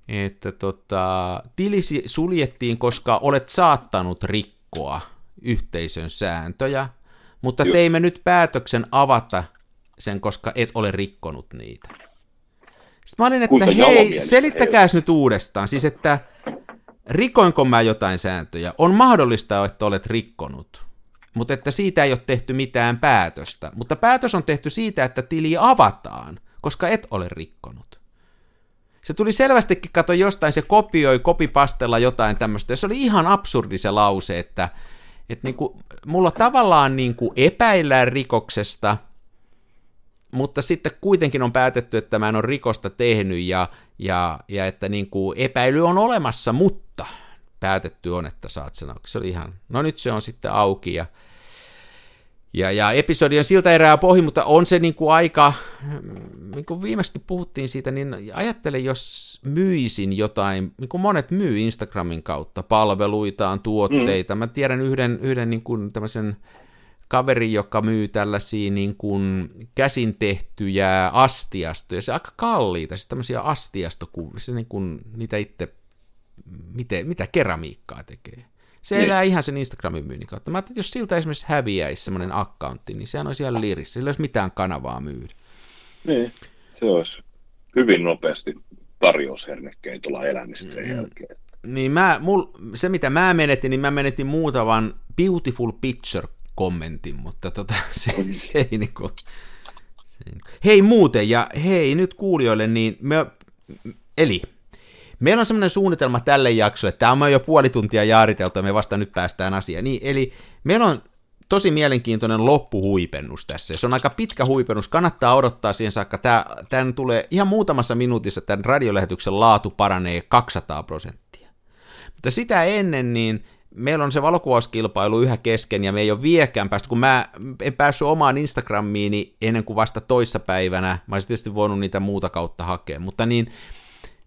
että tota, tili suljettiin, koska olet saattanut rikkoa yhteisön sääntöjä, mutta Joo. teimme nyt päätöksen avata sen, koska et ole rikkonut niitä. Sitten mä olin, että Kuinka hei, selittäkääs nyt uudestaan, siis että rikoinko mä jotain sääntöjä? On mahdollista, että olet rikkonut, mutta että siitä ei ole tehty mitään päätöstä. Mutta päätös on tehty siitä, että tili avataan, koska et ole rikkonut. Se tuli selvästikin, kato jostain, se kopioi kopipastella jotain tämmöistä, ja se oli ihan absurdi se lause, että, että niinku, mulla tavallaan niinku epäillään rikoksesta, mutta sitten kuitenkin on päätetty, että mä en ole rikosta tehnyt, ja, ja, ja että niinku epäily on olemassa, mutta päätetty on, että saat sen auki. Se oli ihan, no nyt se on sitten auki, ja ja, ja episodi on siltä erää pohji, mutta on se niin kuin aika, niin kuin viimeksi puhuttiin siitä, niin ajattele, jos myisin jotain, niin kuin monet myy Instagramin kautta palveluitaan, tuotteita. Mm. Mä tiedän yhden, yhden niin kuin tämmöisen kaveri, joka myy tällaisia niin kuin käsin tehtyjä astiastoja, se aika kalliita, siis tämmöisiä astiastokuvia, se niin kuin niitä itse, miten, mitä keramiikkaa tekee. Se Niin. elää ihan sen Instagramin myynnin kautta. Mä ajattelin, että jos siltä esimerkiksi häviäisi semmoinen accountti, niin sehän olisi ihan lirissä. Sillä ei olisi mitään kanavaa myydä. Niin, se olisi hyvin nopeasti tarjoushernekeitolla elämistä sen Mm. jälkeen. Niin mä, mul, se mitä mä menetin, niin mä menetin muutaman beautiful picture kommentin, mutta tota, se, se ei niinku... Se ei, hei muuten, ja hei nyt kuulijoille, niin me, eli meillä on semmoinen suunnitelma tälle jaksolle, tämä on jo puoli tuntia jaariteltu ja me vasta nyt päästään asiaan. Niin, eli meillä on tosi mielenkiintoinen loppuhuipennus tässä. Se on aika pitkä huipennus, kannattaa odottaa siihen saakka. Tämä, tämän tulee ihan muutamassa minuutissa, tämän radiolähetyksen laatu paranee 200 prosenttia. Mutta sitä ennen, niin meillä on se valokuvauskilpailu yhä kesken, ja me ei ole viekään päästy, kun mä en päässyt omaan Instagramiini ennen kuin vasta toissapäivänä, mä olisin tietysti voinut niitä muuta kautta hakea, mutta niin,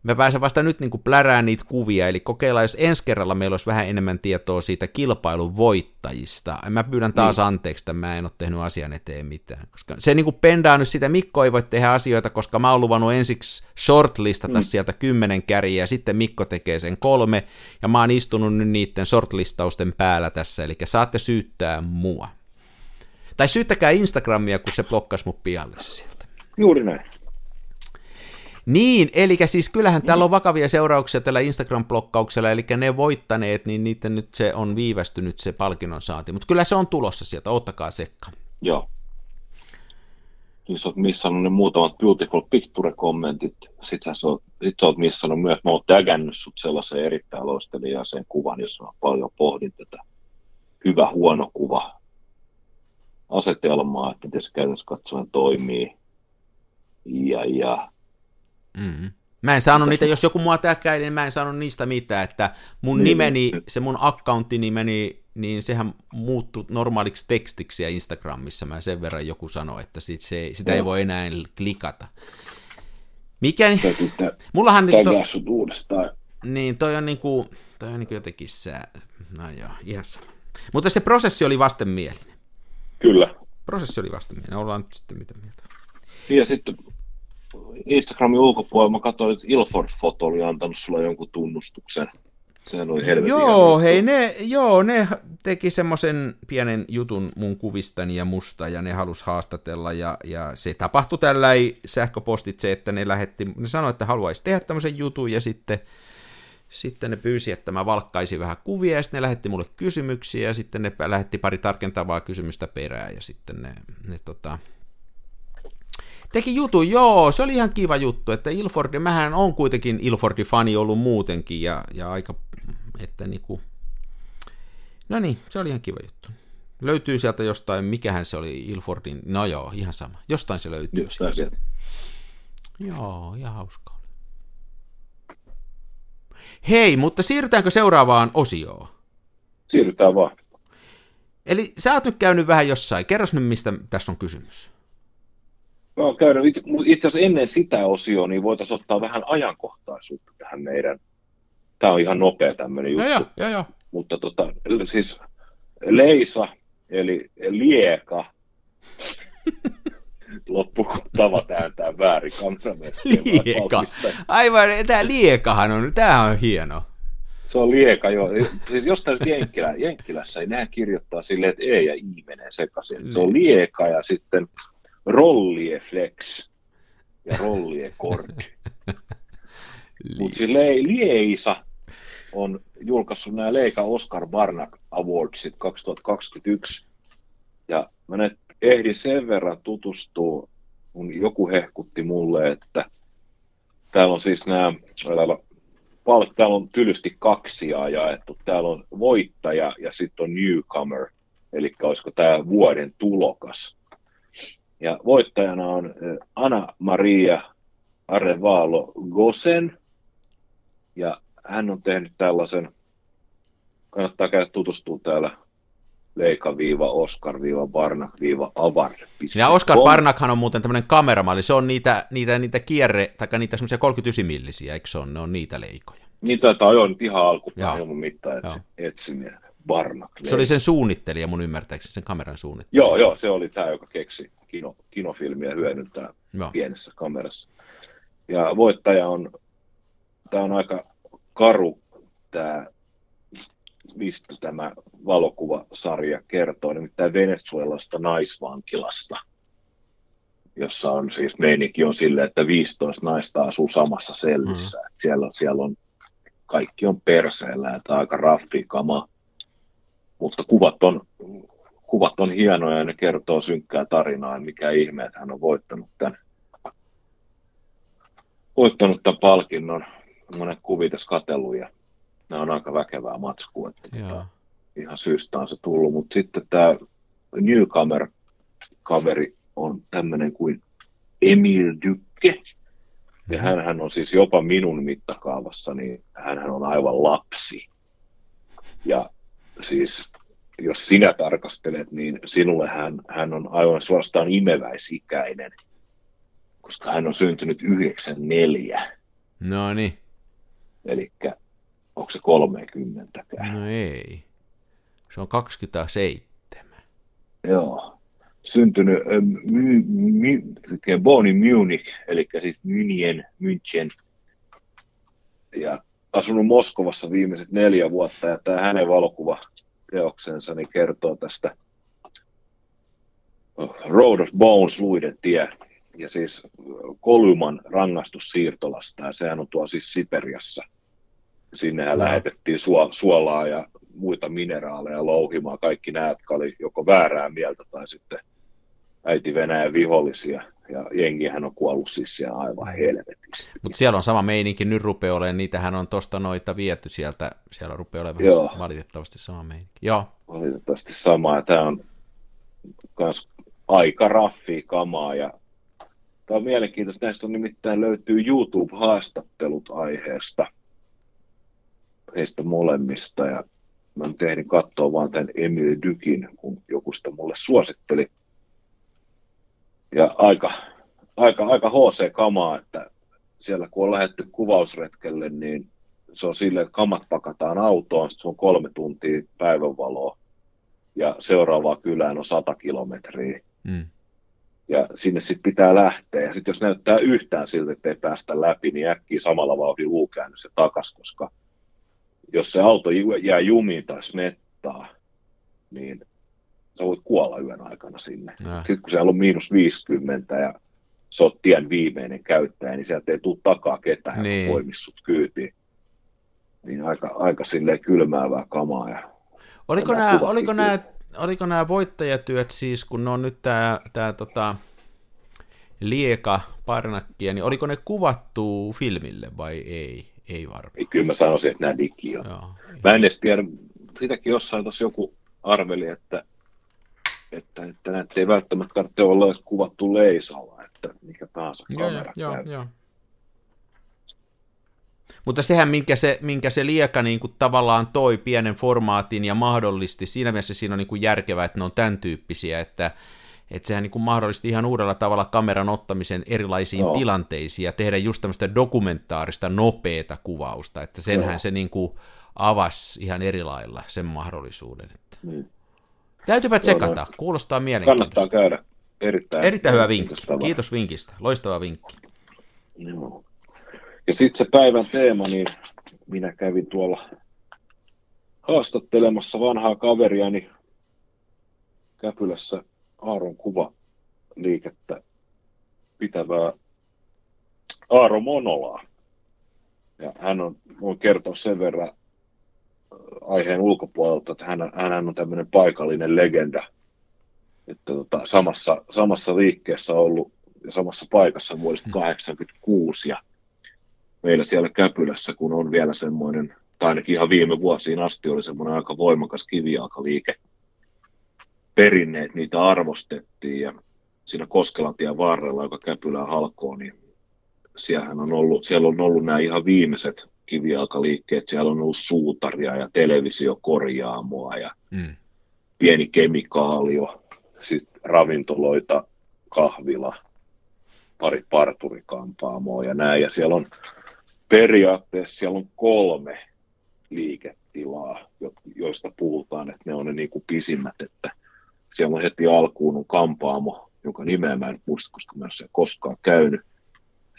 Mä pääsen vasta nyt niin plärään niitä kuvia, eli kokeillaan, jos ensi kerralla meillä olisi vähän enemmän tietoa siitä kilpailun voittajista. Mä pyydän taas anteeksi, että mä en ole tehnyt asian eteen mitään. Koska se niin pendaa nyt sitä, Mikko ei voi tehdä asioita, koska mä oon luvannut ensiksi shortlistata mm. sieltä kymmenen kärjiä, ja sitten Mikko tekee sen kolme, ja mä oon istunut nyt niiden shortlistausten päällä tässä, eli saatte syyttää mua. Tai syyttäkää Instagramia, kun se blokkasi mut pialle sieltä. Juuri näin. Niin, eli siis kyllähän täällä on vakavia seurauksia tällä Instagram-blokkauksella, eli ne voittaneet, niin niiden nyt se on viivästynyt se palkinnon saanti, mutta kyllä se on tulossa sieltä, ottakaa sekka. Joo. Niin sä oot missannut ne muutamat beautiful picture-kommentit. Sitten sä oot, sit sä oot missannut myös, mä oon tägännyt sut sellaiseen erittäin loistelijaaseen kuvan, jossa mä paljon pohdin tätä hyvä huono kuva asetelmaa, että miten se käytännössä katsoen toimii. Ja, ja Mm-hmm. Mä en saanut niitä, jos joku mua täkkäili, niin mä en saanut niistä mitään, että mun Niin. nimeni, se mun accountinimeni, niin sehän muuttui normaaliksi tekstiksi ja Instagramissa, mä sen verran joku sanoi, että sit se, sitä ei voi enää klikata. Mikä, mullahan tägää on, sut uudestaan. niin toi on niinku, toi on niinku jotenkin sää, no joo, ihan sama. Mutta se prosessi oli vastenmielinen. Kyllä. Prosessi oli vastaminen, ollaan nyt sitten mitä mieltä. Ja sitten Instagramin ulkopuolella mä katsoin, että Ilford-foto oli antanut sulle jonkun tunnustuksen. Sehän oli helvetin Joo, hei, ne, joo, ne teki semmoisen pienen jutun mun kuvistani ja musta, ja ne halus haastatella, ja, ja se tapahtui tällä sähköpostitse, että ne lähetti, ne sanoi, että haluaisi tehdä tämmöisen jutun, ja sitten, sitten ne pyysi, että mä valkkaisin vähän kuvia, ja sitten ne lähetti mulle kysymyksiä, ja sitten ne lähetti pari tarkentavaa kysymystä perään, ja sitten ne, ne tota, teki jutun, joo, se oli ihan kiva juttu, että Ilfordi, mähän on kuitenkin Ilfordin fani ollut muutenkin, ja, ja aika että niinku, no niin, se oli ihan kiva juttu. Löytyy sieltä jostain, mikähän se oli Ilfordin, no joo, ihan sama. Jostain se löytyy. Jostain sieltä. Joo, ihan hauskaa. Hei, mutta siirrytäänkö seuraavaan osioon? Siirrytään vaan. Eli sä oot nyt käynyt vähän jossain. Kerros nyt, mistä tässä on kysymys. Oon käynyt itse asiassa ennen sitä osioa, niin voitaisiin ottaa vähän ajankohtaisuutta tähän meidän Tämä on ihan nopea tämmöinen juttu. No joo, joo, joo. Mutta tota, siis Leisa, eli Lieka, loppu tava ääntää väärin Lieka. Aivan, tämä Liekahan on, tämä on hieno. Se on lieka, joo. Siis jostain Jenkkilä, Jenkkilässä ei nämä kirjoittaa silleen, että E ja I menee sekaisin. Se on niin. lieka ja sitten rollieflex ja rolliekord. Mutta siis Liesa on julkaissut nämä Leika Oscar Barnack Awardsit 2021. Ja mä nyt ehdin sen verran tutustua, kun joku hehkutti mulle, että täällä on siis nämä, täällä on tylysti kaksia jaettu. Täällä on voittaja ja sitten on newcomer, eli olisiko tämä vuoden tulokas. Ja voittajana on Anna Maria Arevalo Gosen, ja hän on tehnyt tällaisen, kannattaa käydä tutustua täällä Leika-Oscar-Barnak-Avar. Ja Oscar Barnakhan on muuten tämmöinen kameramalli, se on niitä, niitä, niitä kierre, tai niitä semmoisia 39 millisiä, eikö se on, ne on niitä leikoja. Niin taitaa jo nyt ihan alkupäin mun mittaan etsiminen. Barnak. Se oli sen suunnittelija mun ymmärtääkseni, sen kameran suunnittelija. Joo, joo, se oli tämä, joka keksi kino, kinofilmiä hyödyntää joo. pienessä kamerassa. Ja voittaja on, tämä on aika karu tämä, mistä tämä valokuvasarja kertoo, nimittäin Venezuelasta naisvankilasta, jossa on siis meininki on silleen, että 15 naista asuu samassa sellissä. Mm. Siellä, siellä on, kaikki on perseellä, että aika raffi kama, mutta kuvat on, kuvat on hienoja ja ne kertoo synkkää tarinaa, mikä ihme, että hän on voittanut tämän, voittanut tämän palkinnon monet kuvitas katsellut ja nämä on aika väkevää matskua, että tota, ihan syystä on se tullut, mutta sitten tämä Newcomer-kaveri on tämmöinen kuin Emil Dykke, ja hän, mhm. hän on siis jopa minun mittakaavassa, niin hän on aivan lapsi. Ja siis jos sinä tarkastelet, niin sinulle hän, hän on aivan suorastaan imeväisikäinen, koska hän on syntynyt 94. No niin. Eli onko se 30 No ei. Se on 27. Joo. Syntynyt my, my, Boni Munich, eli siis München, München. Ja asunut Moskovassa viimeiset neljä vuotta, ja tämä hänen valokuvateoksensa niin kertoo tästä Road of Bones, luiden tie, ja siis Koluman rangaistussiirtolasta, ja sehän on tuo siis Siperiassa. Sinnehän no. lähetettiin suolaa ja muita mineraaleja louhimaan kaikki nämä, jotka oli joko väärää mieltä tai sitten äiti Venäjän vihollisia. Ja jengihän on kuollut siis siellä aivan helvetissä. Mutta siellä on sama meininki, nyt rupeaa olemaan, niitähän on tuosta noita viety sieltä, siellä rupeaa olemaan Joo. valitettavasti sama meininki. Joo. Valitettavasti sama, ja tämä on myös aika raffi kamaa, ja Tämä on mielenkiintoista. Näistä on nimittäin löytyy YouTube-haastattelut aiheesta heistä molemmista. Ja mä nyt ehdin katsoa vaan tämän Emil Dykin, kun joku sitä mulle suositteli. Ja aika, aika, aika HC-kamaa, että siellä kun on lähdetty kuvausretkelle, niin se on silleen, että kamat pakataan autoon, sitten se on kolme tuntia päivänvaloa ja seuraavaan kylään on 100 kilometriä. Mm. Ja sinne sitten pitää lähteä. Ja sitten jos näyttää yhtään siltä, että ei päästä läpi, niin äkkiä samalla vauhdin luukäännös ja takas, koska jos se auto jää jumiin tai smettaa, niin sä voit kuolla yön aikana sinne. Sitten kun siellä on miinus 50 ja sä oot tien viimeinen käyttäjä, niin sieltä ei tule takaa ketään, Niin. sut kyytiin. Niin aika, aika silleen kylmäävää kamaa. Ja Oliko nämä, oliko nämä, oliko nämä voittajatyöt siis, kun ne on nyt tämä, tämä tota, Lieka, Parnakkia, niin oliko ne kuvattu filmille vai ei? Ei varmaan. kyllä mä sanoisin, että nämä digi on. Joo. Mä en edes tiedä, sitäkin jossain tuossa joku arveli, että, että, että näitä ei välttämättä tarvitse olla edes kuvattu leisalla, että mikä tahansa Joo, kamera joo, käy. joo. Mutta sehän, minkä se, minkä se lieka niin kuin tavallaan toi pienen formaatin ja mahdollisti, siinä mielessä siinä on niin kuin järkevää, että ne on tämän tyyppisiä, että, että sehän niin kuin mahdollisti ihan uudella tavalla kameran ottamisen erilaisiin Joo. tilanteisiin ja tehdä just tämmöistä dokumentaarista, nopeata kuvausta, että senhän Joo. se niin kuin avasi ihan eri lailla sen mahdollisuuden. Että. Niin. Täytyypä tsekata, kuulostaa Kannattaa mielenkiintoista. käydä. Erittäin, Erittäin hyvä vinkki, kiitos vinkistä, loistava vinkki. Joo. Ja sitten se päivän teema, niin minä kävin tuolla haastattelemassa vanhaa kaveriani Käpylässä Aaron kuvaliikettä pitävää Aaro Monolaa. Ja hän on, voin kertoa sen verran aiheen ulkopuolelta, että hän, hän on tämmöinen paikallinen legenda, että tota, samassa, samassa liikkeessä ollut ja samassa paikassa vuodesta 1986 ja meillä siellä Käpylässä, kun on vielä semmoinen, tai ainakin ihan viime vuosiin asti oli semmoinen aika voimakas kivijalkaliike, perinneet, niitä arvostettiin ja siinä Koskelantien varrella, joka Käpylää halkoo, niin siellähän on ollut, siellä on ollut nämä ihan viimeiset kivijalkaliikkeet, siellä on ollut suutaria ja televisiokorjaamoa ja Mm. pieni kemikaalio, sitten ravintoloita, kahvila, pari parturikampaamoa ja näin. Ja siellä on periaatteessa siellä on kolme liiketilaa, jo- joista puhutaan, että ne on ne niin kuin pisimmät, että siellä on heti alkuun on kampaamo, jonka nimeä mä en muista, koska mä en ole koskaan käynyt.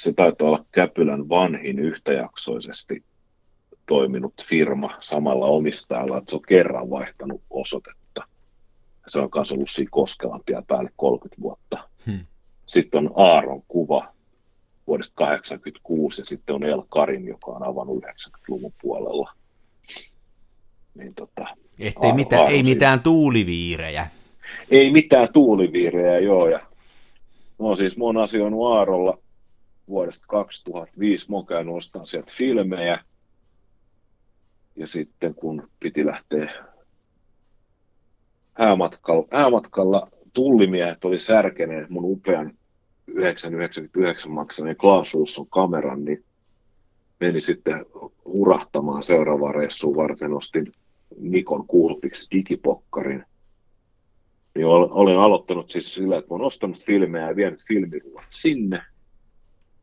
Se taitaa olla Käpylän vanhin yhtäjaksoisesti toiminut firma samalla omistajalla, että se on kerran vaihtanut osoitetta. Se on myös ollut siinä Koskelampia päälle 30 vuotta. Hmm. Sitten on Aaron kuva vuodesta 86 ja sitten on El Karin, joka on avannut 90-luvun puolella. Niin tota, Ettei Aaron- mitään, ei mitään tuuliviirejä. ei mitään tuuliviirejä, joo. Ja, no siis mä oon asioinut Aarolla vuodesta 2005. Mä oon käynyt ostamaan sieltä filmejä. Ja sitten kun piti lähteä häämatkalla, häämatkalla tullimiehet oli särkeneet mun upean 999 maksaneen Klaas Russon kameran, niin meni sitten hurahtamaan seuraavaan reissuun varten, ostin Nikon Coolpix digipokkarin niin olen, olen aloittanut siis sillä, että oon ostanut filmejä ja vienyt filmirullat sinne.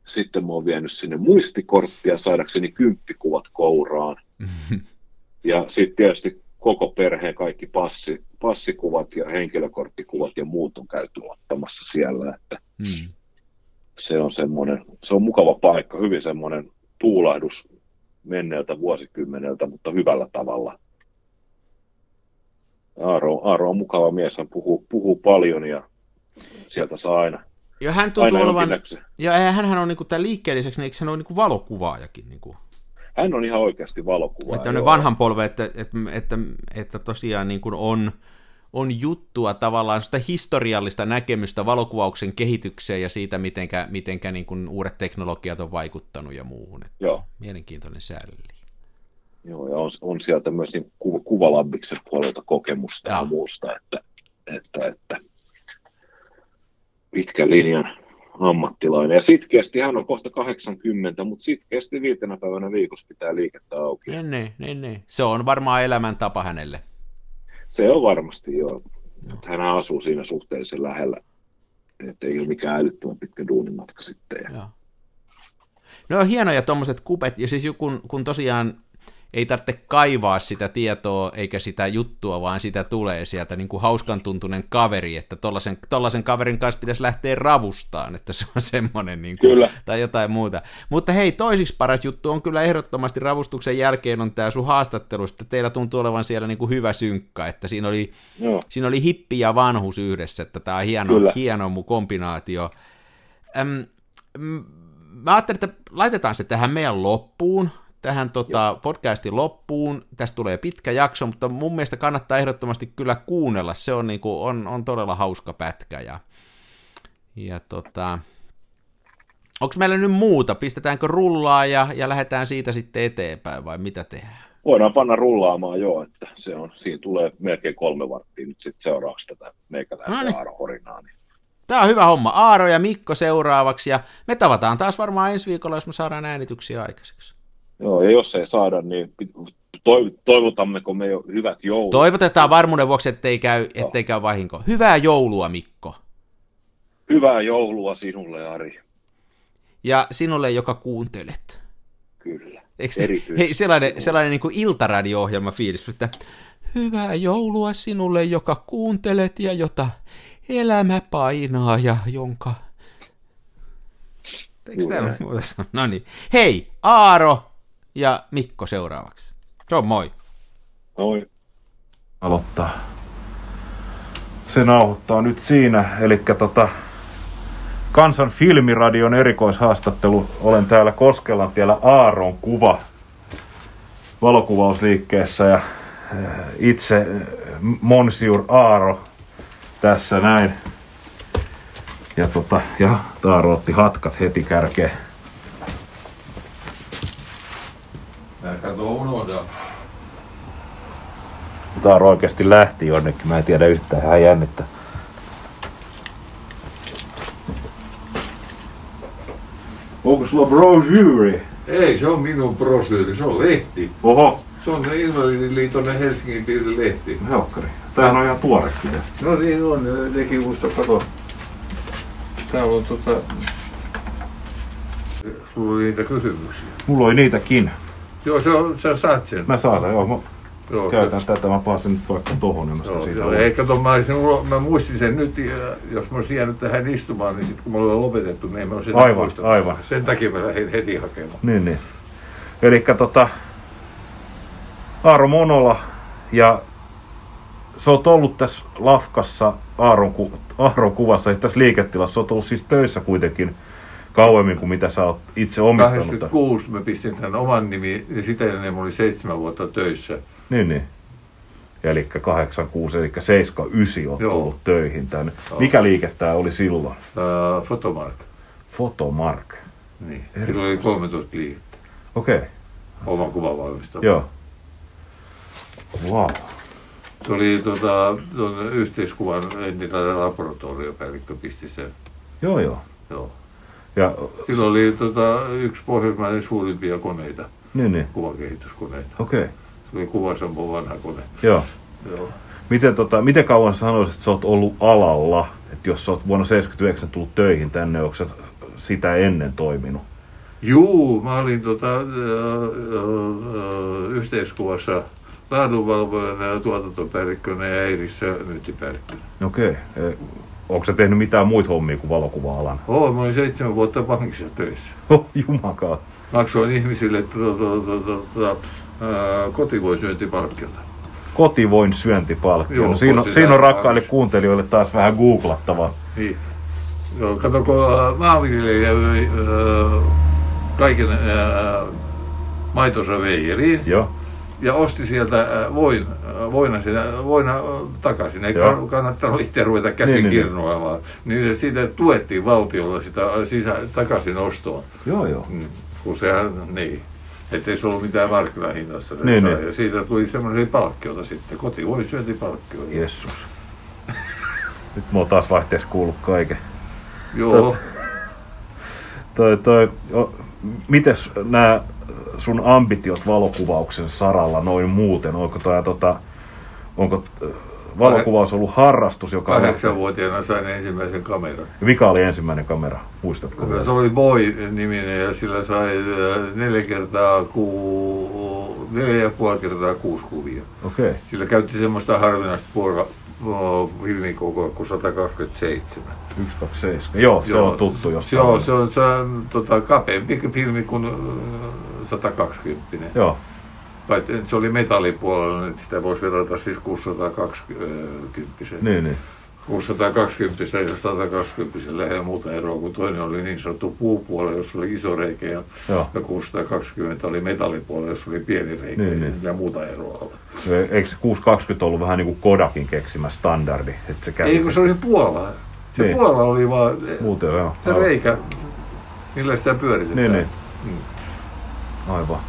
Sitten mä oon vienyt sinne muistikorttia saadakseni kymppikuvat kouraan. Ja sitten tietysti koko perheen kaikki passi, passikuvat ja henkilökorttikuvat ja muut on käyty ottamassa siellä. Että Mm. se on semmoinen, se on mukava paikka, hyvin semmoinen tuulahdus menneeltä vuosikymmeneltä, mutta hyvällä tavalla. Aaro, Aaro on mukava mies, hän puhuu, puhuu paljon ja sieltä saa aina, Ja hän tuntuu aina olevan, ja hänhän on niinku tämän liikkeen lisäksi, niin eikö hän ole niinku valokuvaajakin? Niinku. Hän on ihan oikeasti valokuvaaja. Että tämmöinen vanhan polve, että, että, että, että tosiaan niin kuin on, on juttua tavallaan sitä historiallista näkemystä valokuvauksen kehitykseen ja siitä, mitenkä, mitenkä niin kuin uudet teknologiat on vaikuttanut ja muuhun. Että Joo, Mielenkiintoinen sälli. joo, ja on, on sieltä myös niin ku, kuvalambiksen puolelta kokemusta ja Joo. muusta, että, että, että pitkän linjan ammattilainen. Ja sitkeästi, hän on kohta 80, mutta sitkeästi viitenä päivänä viikossa pitää liikettä auki. Ne, ne, ne, ne. Se on varmaan elämäntapa hänelle. Se on varmasti joo. Hän asuu siinä suhteellisen lähellä, että ei ole mikään älyttömän pitkä duunimatka sitten. Ja, Joo. No on hienoja tuommoiset kupet, ja siis kun, kun tosiaan ei tarvitse kaivaa sitä tietoa eikä sitä juttua, vaan sitä tulee sieltä niin kuin hauskan tuntunen kaveri, että tollasen, tollasen kaverin kanssa pitäisi lähteä ravustaan, että se on semmoinen niin kuin, Kyllä. tai jotain muuta. Mutta hei, toisiksi paras juttu on kyllä ehdottomasti ravustuksen jälkeen on tämä sun haastattelu, että teillä tuntuu olevan siellä niin kuin hyvä synkka, että siinä oli, Joo. siinä oli hippi ja vanhus yhdessä, että tämä on hieno, Kyllä. hieno mu kombinaatio. Äm, mä ajattelin, että laitetaan se tähän meidän loppuun, tähän tota, podcastin loppuun. Tästä tulee pitkä jakso, mutta mun mielestä kannattaa ehdottomasti kyllä kuunnella. Se on, niinku, on, on todella hauska pätkä. Ja, ja tota, onko meillä nyt muuta? Pistetäänkö rullaa ja, ja lähdetään siitä sitten eteenpäin vai mitä tehdään? Voidaan panna rullaamaan joo, että se on, siinä tulee melkein kolme varttia nyt sitten seuraavaksi tätä meikäläistä Noniin. Aaro Horinaa. Niin. Tämä on hyvä homma. Aaro ja Mikko seuraavaksi ja me tavataan taas varmaan ensi viikolla, jos me saadaan äänityksiä aikaiseksi. Joo, ja jos ei saada, niin toivotammeko me jo hyvät joulut? Toivotetaan varmuuden vuoksi, ettei käy, ettei käy vahinko. Hyvää joulua, Mikko. Hyvää joulua sinulle, Ari. Ja sinulle, joka kuuntelet. Kyllä. Eikö te, hei, sellainen, sellainen niin kuin iltaradio-ohjelma fiilis, että hyvää joulua sinulle, joka kuuntelet ja jota elämä painaa ja jonka... Eikö tämä? No niin. Hei, Aaro ja Mikko seuraavaksi. Se on moi. Noin. aloittaa. Se nauhoittaa nyt siinä, eli tota, Kansan filmiradion erikoishaastattelu. Olen täällä Koskelantiellä Aaron kuva valokuvausliikkeessä ja eh, itse eh, Monsieur Aaro tässä näin. Ja, tota, ja Aaro otti hatkat heti kärkeen. Taaro oikeasti lähti jonnekin, mä en tiedä yhtään, hän jännittää. Onko sulla brochure? Ei, se on minun brosyyri, se on lehti. Oho, Se on se Invalidiliiton Helsingin piirin lehti. helkkari. Tämähän on ihan tuore kyllä. No niin on, ne teki musta kato. Täällä on tota... Sulla oli niitä kysymyksiä. Mulla oli niitäkin. Joo, se on, sä saat sen. Mä saatan, joo. Mä joo, käytän tätä, mä paasin nyt vaikka tohon, niin mä Joo, siitä joo, ei kato, mä, olisin, mä muistin sen nyt, ja jos mä olisin jäänyt tähän istumaan, niin sitten kun me ollaan lopetettu, niin mä olisi enää Aivan, muistanut. aivan. Sen takia mä lähdin heti hakemaan. Niin, niin. Eli tota, Aaro Monola ja sä oot ollut tässä Lafkassa Aaron, ku, Aaron kuvassa, tässä liiketilassa, sä oot ollut siis töissä kuitenkin kauemmin kuin mitä sä oot itse omistanut. tämän. 86 mä pistin tämän oman nimi, ja sitä ennen mä olin seitsemän vuotta töissä. Niin, niin. Eli 86, eli 79 oot Joo. ollut töihin tänne. Joo. Mikä liike tää oli silloin? Uh, Fotomark. Fotomark. Niin. Silloin oli 13 liikettä. Okei, okay. Oman kuvan valmistama. joo. Wow. Se oli tota, tuon yhteiskuvan entinen laboratoriopäällikkö pisti sen. Joo, joo. Joo. Ja, Silloin oli tota, yksi pohjoismainen suurimpia koneita, niin, niin. kuvakehityskoneita. Okei, okay. Se oli Kuvasampo vanha kone. joo. Joo. Miten, tota, miten kauan sanoisit, että sä oot ollut alalla? Että jos sä oot vuonna 79 tullut töihin tänne, onko sä sitä ennen toiminut? Juu, mä olin tota, ö, ö, yhteiskuvassa laadunvalvojana ja tuotantopäällikkönä ja Eirissä myyntipäällikkönä. Okei. Okay. Onko sä tehnyt mitään muita hommia kuin valokuva-alan? Oo, mä olin seitsemän vuotta pankissa töissä. Oh, jumakaan. Maksoin ihmisille tota, tota, tota, ää, kotivoisyöntipalkkiota. Kotivoin syöntipalkkio. Joo, siinä, on, siinä on rakkaille kuuntelijoille taas vähän googlattavaa. Niin. Joo, kato, kun maanviljelijä kaiken ää, maitonsa veijeriin Joo, ja osti sieltä ää, voin, ää, voina, sinä, voina ää, takaisin. Ei Joo. kann- kannattanut itse ruveta käsin Niin, niin, niin, kirnoamaan. Niin siitä tuettiin valtiolla sitä sisä, takaisin ostoon. joo, joo. Mm, kun sehän, niin. Että ei se ollut mitään markkinahinnasta. Niin, niin. Ja siitä tuli semmoisia palkkioita sitten, kotivoisyöntipalkkioita. Jessus. Nyt mä oon taas vaihteeksi kuullut kaiken. Joo. Toi, toi, o, mites nämä sun ambitiot valokuvauksen saralla noin muuten? Onko, tää, tota, onko äh, valokuvaus ollut harrastus, joka. Kahdeksanvuotiaana sain ensimmäisen kameran. Mikä oli ensimmäinen kamera? Muistatko? Se oli Boy-niminen ja sillä sai äh, neljä kertaa ku, neljä ja puoli kertaa kuusi kuvia. Okei. Sillä käytti semmoista harvinaista puolella filmikokoa kuin 127. 127. Joo, se on tuttu jostain. Joo, se on, se on tota, kapeampi filmi kuin 120. Joo, Paitsi se oli metallipuolella, niin sitä voisi verrata siis 620. niin, niin. 620 ja 120 lähellä muuta eroa, kun toinen oli niin sanottu puupuolella, jossa oli iso reikä, ja, Joo. ja 620 oli metallipuolella, jossa oli pieni reikä, Niin, niin, ja muuta eroa ole. Eikö se 620 ollut vähän niin kuin Kodakin keksimä standardi? Että se kävi Ei, kun se oli Puola. Se niin. Puola oli vaan Muuten, joo. se reikä, millä sitä pyöritetään. Niin, niin. Mm. Aivan.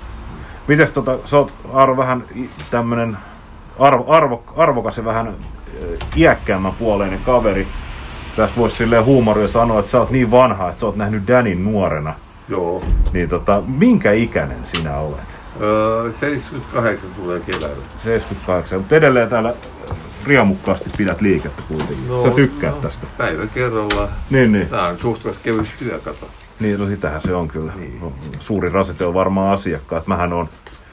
Mites tota, sä oot Aaro vähän tämmönen arvo, arvo, arvokas ja vähän iäkkäämmän puoleinen kaveri. Tässä voisi silleen huumoria sanoa, että sä oot niin vanha, että sä oot nähnyt Danin nuorena. Joo. Niin tota, minkä ikäinen sinä olet? Öö, 78 tulee keväällä. 78, mutta edelleen täällä riemukkaasti pidät liikettä kuitenkin. No, sä tykkäät no. tästä. Päivä kerrallaan. Niin, niin. Tämä on suht kevyt työkato. Niin, no sitähän se on kyllä. Niin. Suuri rasite on varmaan asiakkaat. Mähän on,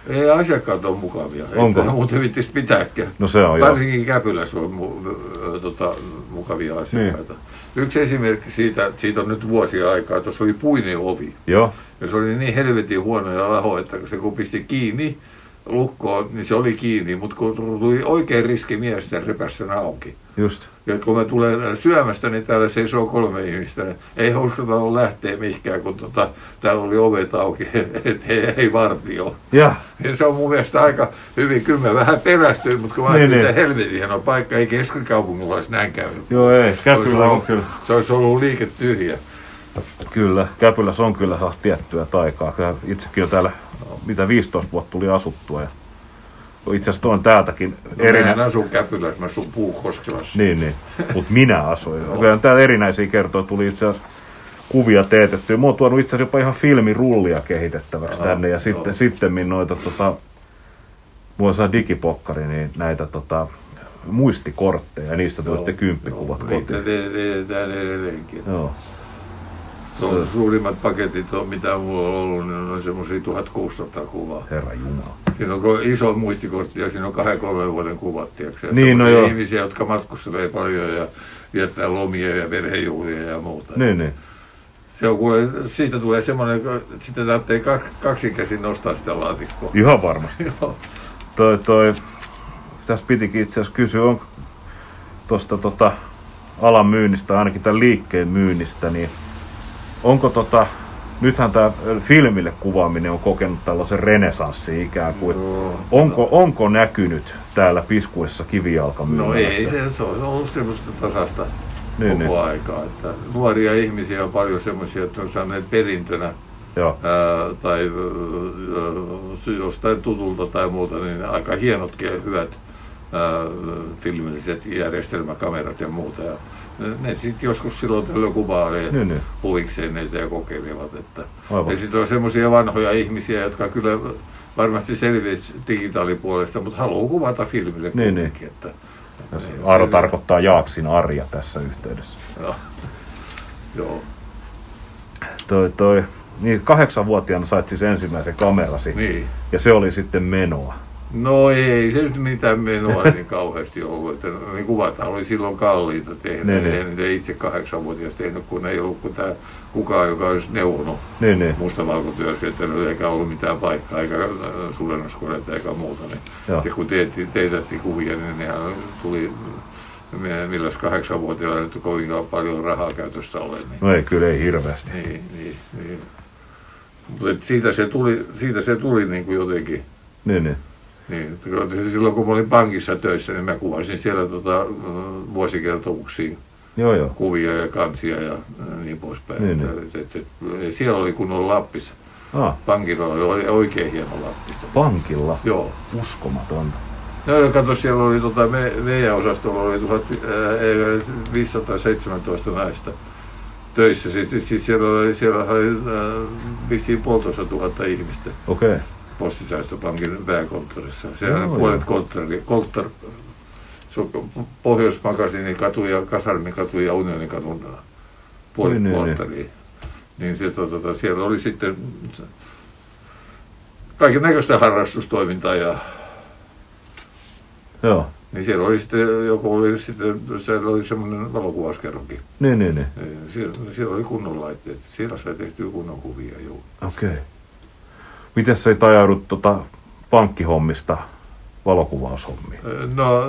Ei asiakkaat on mukavia. Onko? Ei muuten vittis pitääkään. no se on joo. Varsinkin Käpylässä on mu, tota, mukavia asiakkaita. Niin. Yksi esimerkki siitä, siitä on nyt vuosia aikaa, tuossa oli puinen ovi. Joo, Ja se oli niin helvetin huono ja laho, että se kun pisti kiinni lukkoon, niin se oli kiinni. Mutta kun tuli oikein riski mies, se repäsi sen auki. just. Ja kun mä tulen syömästä, niin täällä seisoo kolme ihmistä. Ei uskota lähteä mihinkään, kun tota, täällä oli ovet auki, että ei, ei vartio. Ja, Ja se on mun mielestä aika hyvin. Kyllä mä vähän pelästyin, mutta kun mä Niin, ajattelin, niin. että helvetin hieno paikka, ei keskikaupungilla olisi näin käynyt. joo ei, Käpylä on ollut- kyllä. Se olisi ollut liike tyhjä. Kyllä, Käpylässä on kyllä tiettyä taikaa. Itsekin jo täällä, mitä 15 vuotta tuli asuttua. Ja itse asiassa tuon täältäkin No, mä en erinä... asu Käpylässä, mä asun Puukoskelassa. Niin, niin. Mutta minä asuin. Kyllä täällä erinäisiä kertoja tuli itse asiassa kuvia teetettyä. Mä oon tuonut itse asiassa jopa ihan filmirullia kehitettäväksi Aha, tänne. Ja joo. sitten, sitten noita tota, mulla saa digipokkari, niin näitä tota, muistikortteja. Ja niistä tuli sitten kymppikuvat Niitä kotiin. tehdään edelleenkin. Joo. Tuo suurimmat paketit on, mitä mulla on ollut, niin on semmoisia 1600 kuvaa. Herra Jumala. Siinä on iso muistikortti ja siinä on kahden kolmen vuoden kuvat, tiedätkö? Niin, no joo. ihmisiä, jotka matkustelee paljon ja viettää lomia ja perhejuhlia ja muuta. Niin, niin. Se on kuule, siitä tulee semmoinen, sitä tarvitsee kak- kaksin käsin nostaa sitä laatikkoa. Ihan varmasti. Joo. Toi, toi, tästä pitikin itse asiassa kysyä, on tuosta tota, alan myynnistä, ainakin tämän liikkeen myynnistä, niin onko tota, nythän tämä filmille kuvaaminen on kokenut tällaisen renesanssi ikään kuin. Joo. Onko, onko näkynyt täällä piskuessa kivijalkamyynnässä? No ei, se, se on ollut semmoista tasasta Niin, koko niin. aikaa. Että nuoria ihmisiä on paljon semmoisia, että on saaneet perintönä Joo, ää, tai ää, jostain tutulta tai muuta, niin aika hienotkin ja hyvät ää, filmilliset järjestelmäkamerat ja muuta. Ja ne, ne sitten joskus silloin tällöin kuvailee Niin, niin. huvikseen niitä ja kokeilevat. Että. Aivan. Ja sitten on semmoisia vanhoja ihmisiä, jotka kyllä varmasti selviävät digitaalipuolesta, mutta haluaa kuvata filmille Niin, kuitenkin. Että, Ja se Aaro tarkoittaa Jaaksin Arja tässä yhteydessä. Joo. Joo. Toi, toi, niin kahdeksanvuotiaana sait siis ensimmäisen kamerasi, Niin. ja se oli sitten menoa. No ei se nyt mitään menoa niin kauheasti ollut. Että ne kuvat oli silloin kalliita tehdä. Niin, Niin, niin. En niitä itse kahdeksanvuotias tehnyt, kun ei ollut kuin tämä kukaan, joka olisi neuvonut Niin, niin. mustavalkotyöskentelyä, eikä ollut mitään paikkaa, eikä äh, suurennuskoneita eikä muuta. Niin Joo. se kun teetti, teetätti kuvia, niin nehän tuli, me- milläs kahdeksanvuotiailla nyt kovinkaan paljon rahaa käytössä ole. Niin. No ei, kyllä ei hirveästi. Niin, niin, niin. Mutta siitä se tuli, siitä se tuli niin kuin jotenkin. Niin, niin. Niin, silloin kun mä olin pankissa töissä, niin mä kuvasin siellä tota, äh, vuosikertomuksia, Joo, joo. kuvia ja kansia ja äh, niin poispäin. Niin, Että- et, et, et, siellä oli kunnon Lappissa. Ah, Pankilla oli oikein hieno Lappista. pankilla. Joo. Uskomatonta. No kato, siellä oli tota, me, meidän osastolla oli 1517 naista töissä. Siis, siis siellä oli, siellä oli äh, vissiin puolitoista tuhatta ihmistä. Okei. Okay. Postisäästöpankin pääkonttorissa. Siellä on puolet konttori, konttor, se on Pohjois-Makasinin katu ja Kasarmin katu ja Unionin kadun puolet Niin, niin, konttori. Niin se, tota, tota, siellä oli sitten kaiken näköistä harrastustoimintaa ja Joo. niin siellä oli sitten, joku oli sitten, siellä oli semmoinen valokuvauskerrokin. Niin, niin, niin. Niin Siellä, siellä oli kunnon laitteet. Siellä sai tehtyä kunnon kuvia, joo. Okei. Okay. Miten sä et ajaudut tota pankkihommista valokuvaushommiin? No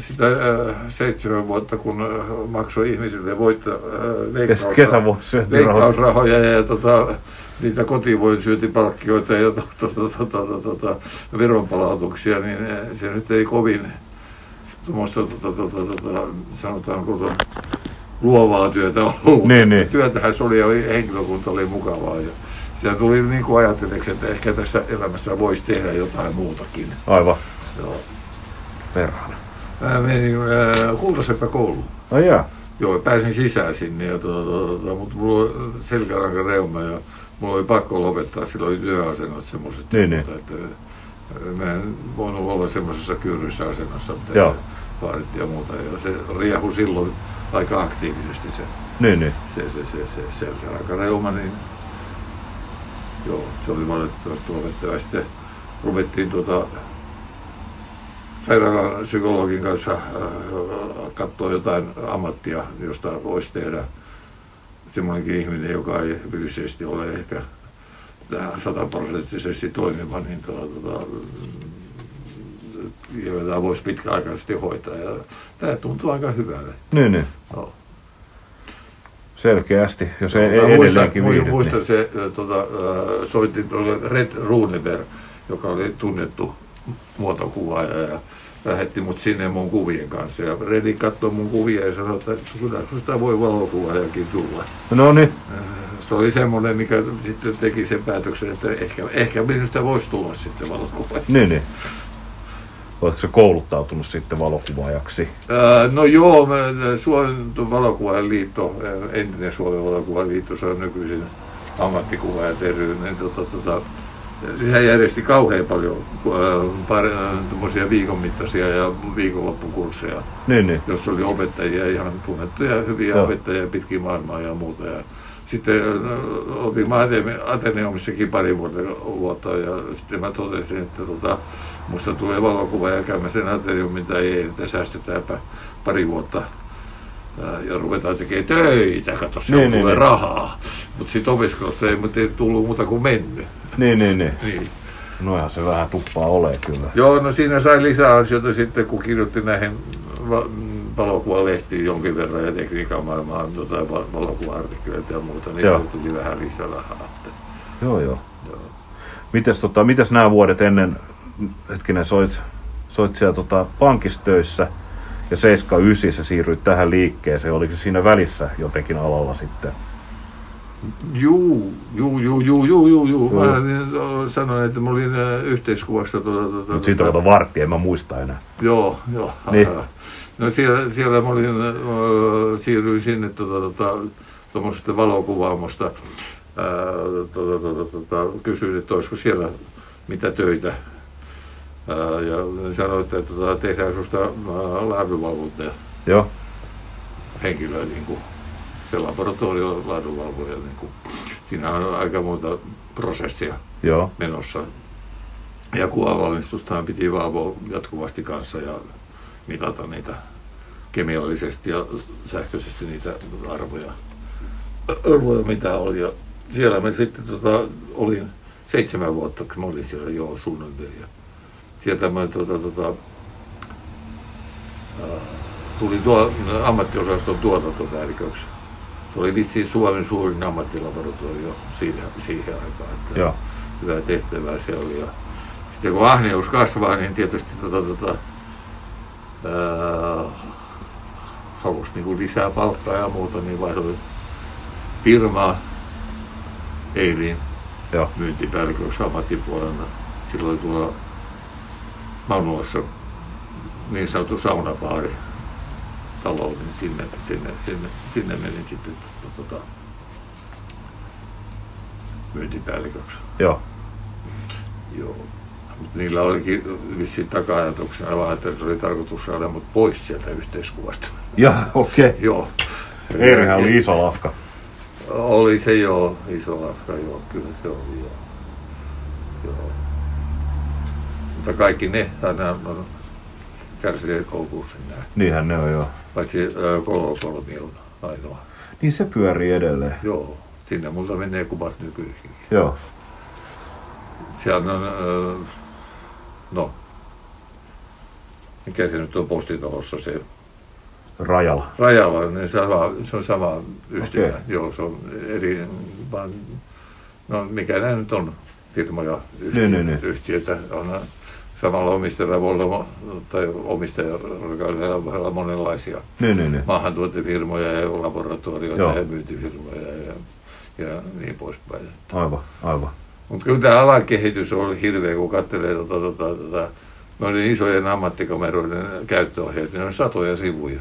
sitä äh, seitsemän vuotta, kun äh, maksoi ihmisille voitto, äh, veikkausrahoja ja tota, niitä kotivoinsyöntipalkkioita ja to, to, to, to, to, to, to, veronpalautuksia, niin äh, se nyt ei kovin tuommoista, to, to, to, to, to, to, sanotaanko to, luovaa työtä ollut. Niin, niin. Työtähän se oli ja henkilökunta oli mukavaa. Ja siellä tuli niin kuin ajatelleeksi, että ehkä tässä elämässä voisi tehdä jotain muutakin. Aivan. Joo. Perhana. Mä menin äh, Kultasepä kouluun. Ai jaa. Joo, pääsin sisään sinne, ja tuota, tuota, mutta mulla oli selkäranka reuma ja mulla oli pakko lopettaa, sillä oli työasennot semmoiset. Niin, mutta, että, äh, mä en voinut olla semmoisessa kyyryssä asennossa, mitä Joo. se vaadittiin ja muuta. Ja se riehu silloin aika aktiivisesti se, Niin, niin. se, se, se, se selkäranka reuma, niin joo, se oli valitettavasti lopettava. Sitten ruvettiin tuota, sairaalan psykologin kanssa äh, katsoa jotain ammattia, josta voisi tehdä semmoinenkin ihminen, joka ei fyysisesti ole ehkä sataprosenttisesti toimiva, niin tuota, tuota, joita voisi pitkäaikaisesti hoitaa. Ja tämä tuntuu aika hyvälle. Niin, niin. Joo. Selkeästi, jos ei, ei edelleenkin muistan, muistan Niin. se, tota, äh, soitin tuolle Red Runeberg, joka oli tunnettu muotokuvaaja ja lähetti mut sinne mun kuvien kanssa. Ja Redi katsoi mun kuvia ja sanoi, että kyllä sitä voi valokuvaajakin tulla. No niin, Se oli semmoinen, mikä sitten teki sen päätöksen, että ehkä, ehkä minusta voisi tulla sitten valokuvaaja. niin, niin. Oletko se kouluttautunut sitten valokuvaajaksi? Ää, No joo, mä- Suomen valokuvaajien liitto, ää, entinen Suomen valokuvaajien liitto, se on nykyisin ammattikuvaajat ry, niin tota, tota, sehän järjesti kauhean paljon tuommoisia viikon mittaisia ja viikonloppukursseja, Niin, niin. jossa oli opettajia, ihan tunnettuja hyviä Joo. opettajia pitkin maailmaa ja muuta. Ja sitten oltiin mä Atene- Ateneumissakin pari vuotta, vuotta ja sitten mä totesin, että tota, musta tulee valokuva ja käymme sen Ateneumin tai ei, että säästetäänpä pari vuotta ja ruvetaan tekemään töitä, kato se Niin, on niin, tulee niin. rahaa. Mutta sitten opiskelusta ei, mut ei tullut muuta kuin mennyt. Niin, niin, niin. Niin. Noihan se vähän tuppaa ole kyllä. Joo, no siinä sai lisää asioita sitten, kun kirjoitti näihin valokuvalehtiin jonkin verran ja tekniikan maailmaan va- valokuva-artikkeleita ja muuta, niin Joo. tuli vähän lisää rahaa. Että, Joo, joo. joo. Mites, tota, mites nämä vuodet ennen, hetkinen, soit, soit siellä tota, pankissa töissä ja 79 sä siirryit tähän liikkeeseen. Oliko se siinä välissä jotenkin alalla sitten? Juu, juu, juu, juu, juu, juu, juu. Mä niin, sanoin, että mä olin äh, yhteiskuvassa tuota, tuota, Mutta siitä on kato vartti, en mä muista enää. Joo, joo. Niin. No siellä, siellä mä olin, äh, siirryin sinne tuota, tuota, tuommoisesta valokuvaamosta. Tuota, tuota, tuota, kysyin, että olisiko siellä mitä töitä. Ää, ja ne sanoi, että tuota, tehdään susta ää, laadunvalvontaa Joo, henkilöä, niin kuin se laboratorio laadunvalvoja. Niin kuin. Siinä on aika monta prosessia joo, menossa. Ja kuvavalmistustahan piti valvoa jatkuvasti kanssa ja mitata niitä kemiallisesti ja sähköisesti niitä arvoja, arvoja mitä oli. Ja siellä me sitten tota, olin seitsemän vuotta, kun mä olin siellä jo suunnilleen. Ja sieltä mä tota, tota, ää, tulin tuo, ammattiosaston tuotantopäälliköksi. Se oli vitsi Suomen suurin ammattilaboratorio siihen, siihen aikaan. Että joo. hyvää tehtävää se oli. Ja sitten kun ahneus kasvaa, niin tietysti tota, tota, ää, halusi niin lisää palkkaa ja muuta, niin vaihdoin firmaa Eiliin Joo. myyntipäälliköksi ammattipuolella. Silloin tuolla Maunulassa niin sanottu saunapaari talo, niin sinne, sinne, sinne, sinne menin sitten tota, myyntipäälliköksi. Joo. Joo. Niillä olikin vissiin taka-ajatuksena vaan, että se oli tarkoitus saada mut pois sieltä yhteiskuvasta. Joo, okei. Okay. joo. Eerihän oli iso lafka. Oli se joo, iso lafka, joo, kyllä se oli joo. joo. Mutta kaikki ne aina on kärsineet konkurssin näin. Niinhän ne on joo. Paitsi Kolokolmi on ainoa. Niin se pyörii edelleen. Joo, sinne multa menee kuvat nykyisinkin. Joo. Siellä on, ö, no, mikä se nyt on postitalossa se Rajalla. Rajalla, niin sama, se on sama yhtymä. Okei. Joo, se on eri, vaan, no mikä nämä nyt on firmoja, yhtiö, Niin, niin, niin. yhtiöitä, on samalla omistajalla voi olla, tai omistajalla monenlaisia Niin, niin, niin. maahantuontefirmoja ja laboratorioita Joo. ja myyntifirmoja ja, ja niin poispäin. Aivan, aivan. Mutta kyllä tämä alan kehitys on hirveä, kun katselee tota, tota, tota, noiden isojen ammattikameroiden käyttöohjeet, ne on satoja sivuja.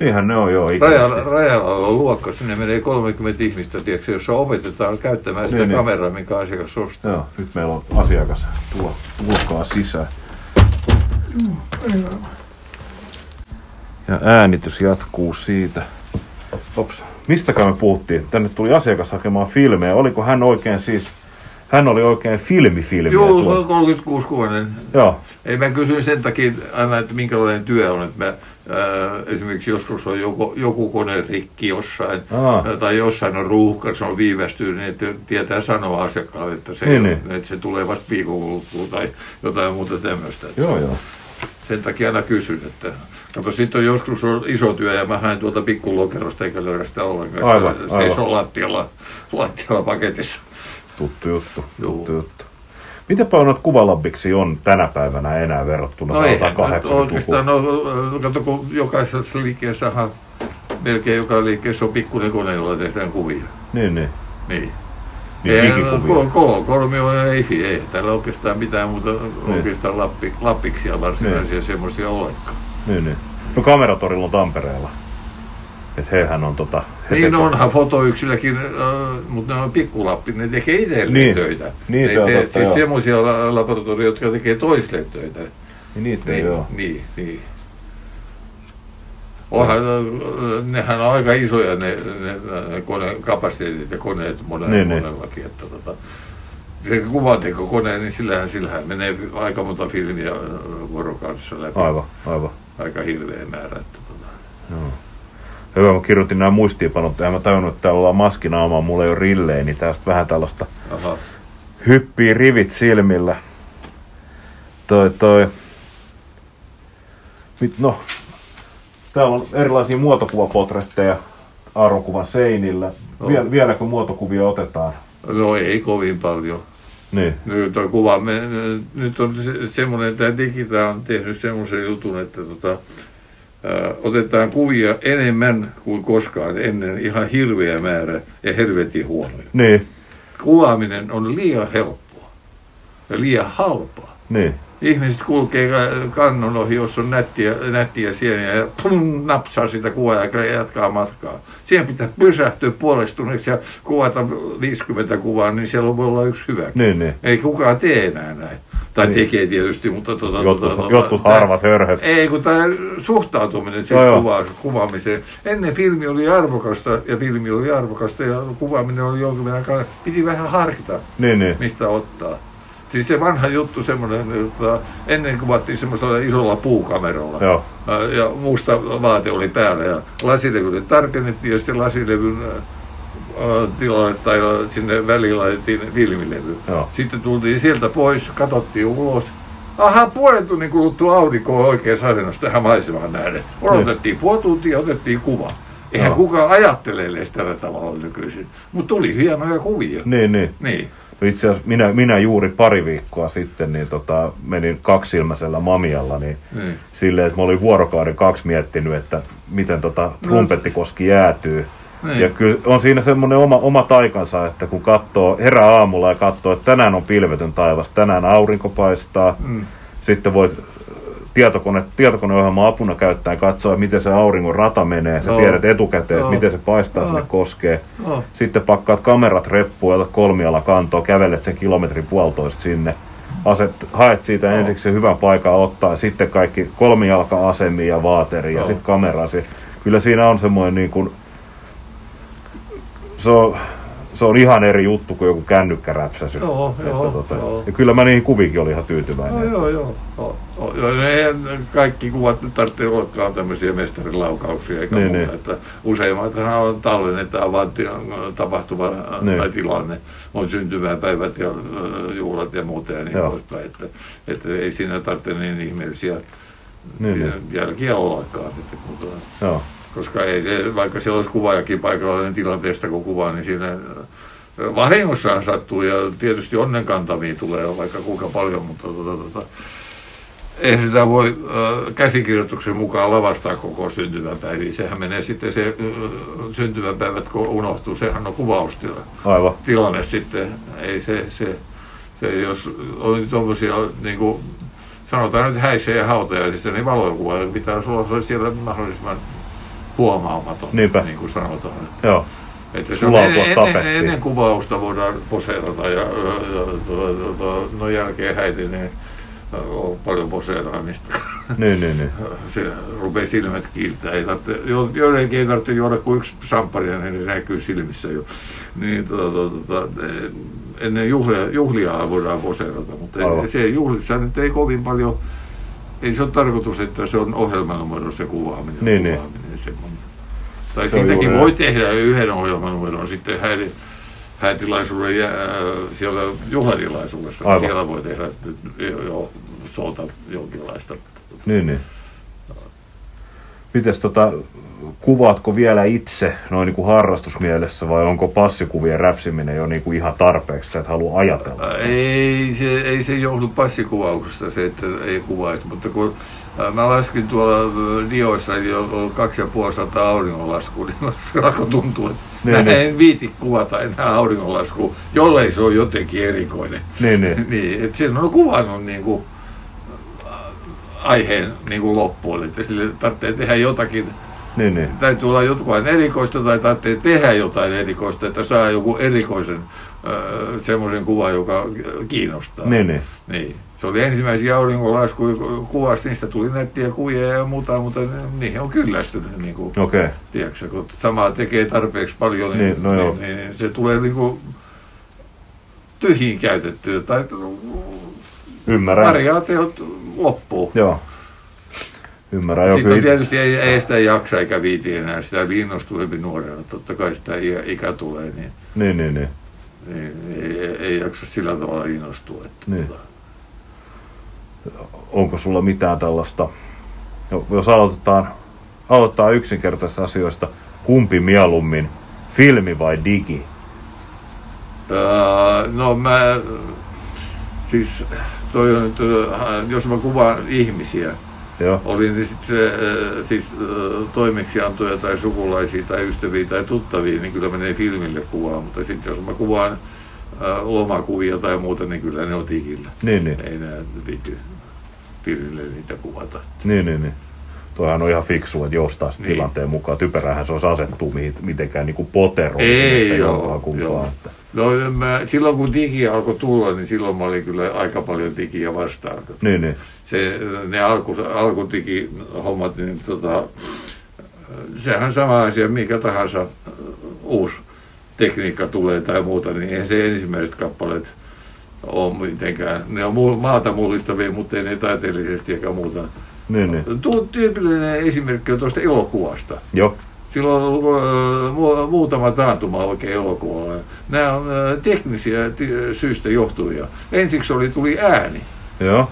Niinhän ne on joo Rajalla, rajalla on luokka, sinne menee 30 ihmistä, tiedätkö, jossa opetetaan käyttämään sitä Niin, niin. kameraa, minkä asiakas ostaa. Joo, nyt meillä on asiakas. Tulo, tulkaa sisään. Ja äänitys jatkuu siitä. Ops. Mistäkään me puhuttiin? Tänne tuli asiakas hakemaan filmejä. Oliko hän oikein siis... Hän oli oikein filmifilmiä Joo, se on 36 kuvainen. Joo, Ei mä kysyn sen takia aina, että minkälainen työ on. Että mä, ää, esimerkiksi joskus on joku, joku kone rikki jossain, Aa. tai jossain on ruuhka, se on viivästynyt, niin että tietää sanoa asiakkaalle, että se, Niin, ei, niin. että se tulee vasta viikon kuluttua tai jotain muuta tämmöistä. joo, joo. Sen takia aina kysyn, että kato, sitten on joskus on iso työ ja mä haen tuolta pikkulokerosta eikä löydä sitä ollenkaan. Aivan, se aivan. seisoo lattialla, lattialla paketissa. Tuttu juttu, tuttu juttu. Miten paljon noita kuvalabiksi on tänä päivänä enää verrattuna No eihän nyt 180-lukuun? oikeastaan, no, kato kun jokaisessa liikkeessähän, melkein joka liikkeessä on pikkuinen kone, jolla tehdään kuvia. Niin, niin. Niin. Niin, Ei, digikuvia. Kolo, kolmio ja ei, ei täällä oikeastaan mitään muuta oikeastaan lappi, lappiksia varsinaisia Niin. semmoisia olekaan. Niin, niin. No kameratorilla on Tampereella. Et hehän on tota... Niin tekee- onhan fotoyksilläkin, äh, mutta ne on pikkulappi, ne tekee itselleen Niin. töitä. Niin, ne se on tee, totta, Siis joo. semmoisia la- laboratorioita, jotka tekee toisille töitä. Niin niitä Niin, oo. niin, niin. Onhan, äh, nehän on aika isoja ne, ne, ne kone, kapasiteetit ja koneet monella, Niin, niin. monellakin. Että, tota, se kuvantekokone, niin sillähän, sillähän menee aika monta filmiä äh, vuorokaudessa läpi. Aivan, aivan. Aika hirveä määrä. Että. Joo. Hyvä, mä kirjoitin nämä muistiinpanot, en mä tajunnut, että täällä ollaan maskinaamaa, mulla ei ole rilleä, niin tästä vähän tällaista Aha. hyppii rivit silmillä. Toi, toi. Mit, no, täällä on erilaisia muotokuvapotretteja Aaronkuvan seinillä. Joo. Viel, vieläkö muotokuvia otetaan? No ei kovin paljon. Niin, Nyt toi kuva, me, nyt on se, semmoinen, että Digita on tehnyt semmoisen jutun, että tota, otetaan kuvia enemmän kuin koskaan ennen, ihan hirveä määrä ja helvetin huonoja. niin, Kuvaaminen on liian helppoa ja liian halpaa. niin. Ihmiset kulkee ka- kannon ohi, jos on nättiä, nättiä sieniä ja plum, napsaa sitä kuvaa ja jatkaa matkaa. Siihen pitää pysähtyä puolestuneeksi ja kuvata 50 kuvaa, niin siellä voi olla yksi hyvä. Niin, niin. Ei kukaan tee enää näin. Tai Niin. tekee tietysti, mutta... Tota, Jotkut, tota, jotkut harvat hörhöt. Ei, kun tämä suhtautuminen siis joo. kuva, kuvaamiseen. Ennen filmi oli arvokasta ja filmi oli arvokasta ja kuvaaminen oli jonkin verran... Piti vähän harkita, Niin, niin. mistä ottaa. Siis se vanha juttu semmoinen, että ennen kuvattiin semmoisella isolla puukameralla. Joo. Ja musta vaate oli päällä ja lasilevylle tarkennettiin ja sitten lasilevyn tilalle tai sinne väliin laitettiin filmilevy. Joo. Sitten tultiin sieltä pois, katsottiin ulos. Aha, puolen tunnin kuluttua aurinko on oikeassa asennossa tähän maisemaan nähden. Odotettiin puoli tuntia ja otettiin kuva. Eihän Joo. kukaan ajattele edes tällä tavalla nykyisin. Mutta tuli hienoja kuvia. Niin, niin. Niin. No Itse asiassa minä, minä juuri pari viikkoa sitten niin tota, menin kaksilmäisellä mamialla, niin Niin. silleen, että mä olin vuorokauden kaksi miettinyt, että miten tota trumpettikoski jäätyy. Niin. Ja kyllä on siinä semmoinen oma, oma taikansa, että kun katsoo, herää aamulla ja katsoo, että tänään on pilvetön taivas, tänään aurinko paistaa, Mm. sitten voit tietokone, tietokoneohjelman apuna käyttää ja katsoa, miten se auringon rata menee. Sä Joo. tiedät etukäteen, että miten se paistaa Joo. sinne koskee. Joo. Sitten pakkaat kamerat reppuun, otat kolmiala kantoa, kävelet sen kilometrin puolitoista sinne. Aset, haet siitä Joo. ensiksi hyvän paikan ottaa, ja sitten kaikki kolmijalka-asemia ja vaateri ja Joo. sitten kamerasi. Kyllä siinä on semmoinen niin kuin, se on, se on ihan eri juttu kuin joku kännykkäräpsäsy. Joo, Että joo, tota, joo. Ja kyllä mä niihin kuvikin olin ihan tyytyväinen. No, joo, joo. joo. joo. joo no, eihän kaikki kuvat nyt tarvitse ollakaan tämmöisiä mestarilaukauksia eikä Niin, muuta. niin. Että useimmathan on tallennetaan vaan ti- tapahtuma Niin. niin. tai tilanne. On syntymäpäivät ja ö, juhlat ja muuta ja niin Joo. poispäin. Että, että ei siinä tarvitse niin ihmeellisiä Niin, niin. jälkiä ollakaan. Että, mutta, Joo. Koska ei vaikka siellä olisi kuvaajakin paikalla niin tilanteesta kun kuvaa, niin siinä ö, vahingossaan sattuu ja tietysti onnenkantamia tulee vaikka kuinka paljon, mutta tota, tota, eihän sitä voi ö, käsikirjoituksen mukaan lavastaa koko syntymäpäiviä. Sehän menee sitten se ö, syntymäpäivät, kun unohtuu, sehän on kuvaustila Aivan. tilanne sitten. Ei se, se, se jos on tuommoisia niin kuin, sanotaan nyt häissä ja hautajaisissa, niin valokuva pitää olla siellä mahdollisimman huomaamaton, Niinpä. niin kuin sanotaan. Joo. Että se on Sulautua ennen, ennen, tapettiin. ennen kuvausta voidaan poseerata ja, ja, ja to, to, to, no jälkeen häiti, niin on paljon poseeraamista. Niin, niin, niin. Se rupeaa silmät kiiltää. Ei tarvitse, jo- joidenkin ei tarvitse juoda kuin yksi sampparia, niin se näkyy silmissä jo. Niin, tota, tota, eh, ennen juhlia, juhlia voidaan poseerata, mutta Aivan. se juhlissa nyt ei kovin paljon, ei se ole tarkoitus, että se on ohjelmanumero se kuvaaminen. Niin, niin. kuvaaminen semmoinen. Tai Se siitäkin voi tehdä yhden ohjelmanumeron sitten häiri, häätilaisuuden ja äh, siellä juhlatilaisuudessa. Aivan. Siellä voi tehdä jo, jo soota jonkinlaista. Niin, niin. Mites tota, kuvaatko vielä itse noin niin kuin harrastusmielessä vai onko passikuvien räpsiminen jo niin kuin ihan tarpeeksi, sä et halua ajatella? Ei se, ei se johdu passikuvauksesta se, että ei kuvaisi, mutta kun ää, mä laskin tuolla ä, Dioissa, eli on ollut kaksi ja puoli sataa auringonlaskua, niin se alkoi tuntua, että Niin, mä niin. en viiti kuvata enää auringonlaskua, jollei se on jotenkin erikoinen. Niin, niin. niin että siinä on kuvannut niin kuin, aiheen niin kuin loppuun, että sille tarvitsee tehdä jotakin Niin, niin. täytyy olla jotain erikoista tai tarvitsee tehdä jotain erikoista, että saa joku erikoisen semmoisen kuvan, joka kiinnostaa. Niin, niin. niin. Se oli ensimmäisiä auringonlaskuja kuvasi, niistä tuli nettiä kuvia ja muuta, mutta niihin on kyllästynyt. Niin kuin, Okei. Okay. tiedätkö, kun samaa tekee tarpeeksi paljon, niin, Niin, no joo. niin, niin se tulee niin kuin tyhjiin käytettyä tai Ymmärrän. variaatiot loppuu. Joo. Ymmärrän. Joo, Sitten tietysti ei, ei sitä jaksa eikä viiti enää, sitä innostuu hyvin nuorena. Totta kai sitä ikä, tulee, niin, Niin, niin, niin. niin ei, ei, ei jaksa sillä tavalla innostua. Että, Niin. tota, Onko sulla mitään tällaista, jo- jos aloitetaan, aloitetaan yksinkertaisista asioista, kumpi mieluummin, filmi vai digi? Öö, no mä, siis toi on jos mä kuvaan ihmisiä, Joo. oli ne sitten äh, siis äh, toimeksiantoja tai sukulaisia tai ystäviä tai tuttavia, niin kyllä menee filmille kuvaan, mutta sitten jos mä kuvaan äh, lomakuvia tai muuta, niin kyllä ne on digillä. Niin, niin. Ei nää viiti filmille niitä kuvata. Niin, niin, niin. Toihan on ihan fiksu, että joustaa Niin. tilanteen mukaan. Typerähän se olisi asettua mihin, mitenkään niin kuin poteroon. Ei, että joo, joo. Että. No mä, silloin kun digi alkoi tulla, niin silloin mä olin kyllä aika paljon digiä vastaan. Niin, niin. Se, ne alku, alkudigi hommat, niin tota, sehän sama asia, mikä tahansa uusi tekniikka tulee tai muuta, niin eihän se ensimmäiset kappaleet ole mitenkään. Ne on maata mullistavia, mutta ei ne taiteellisesti eikä muuta. Niin, niin. Tuo tyypillinen esimerkki on tuosta elokuvasta. Joo. Silloin on ollut äh, mu- muutama taantuma oikein elokuvalla. Nämä on äh, teknisiä syistä johtuvia. Ensiksi oli, tuli ääni. Joo.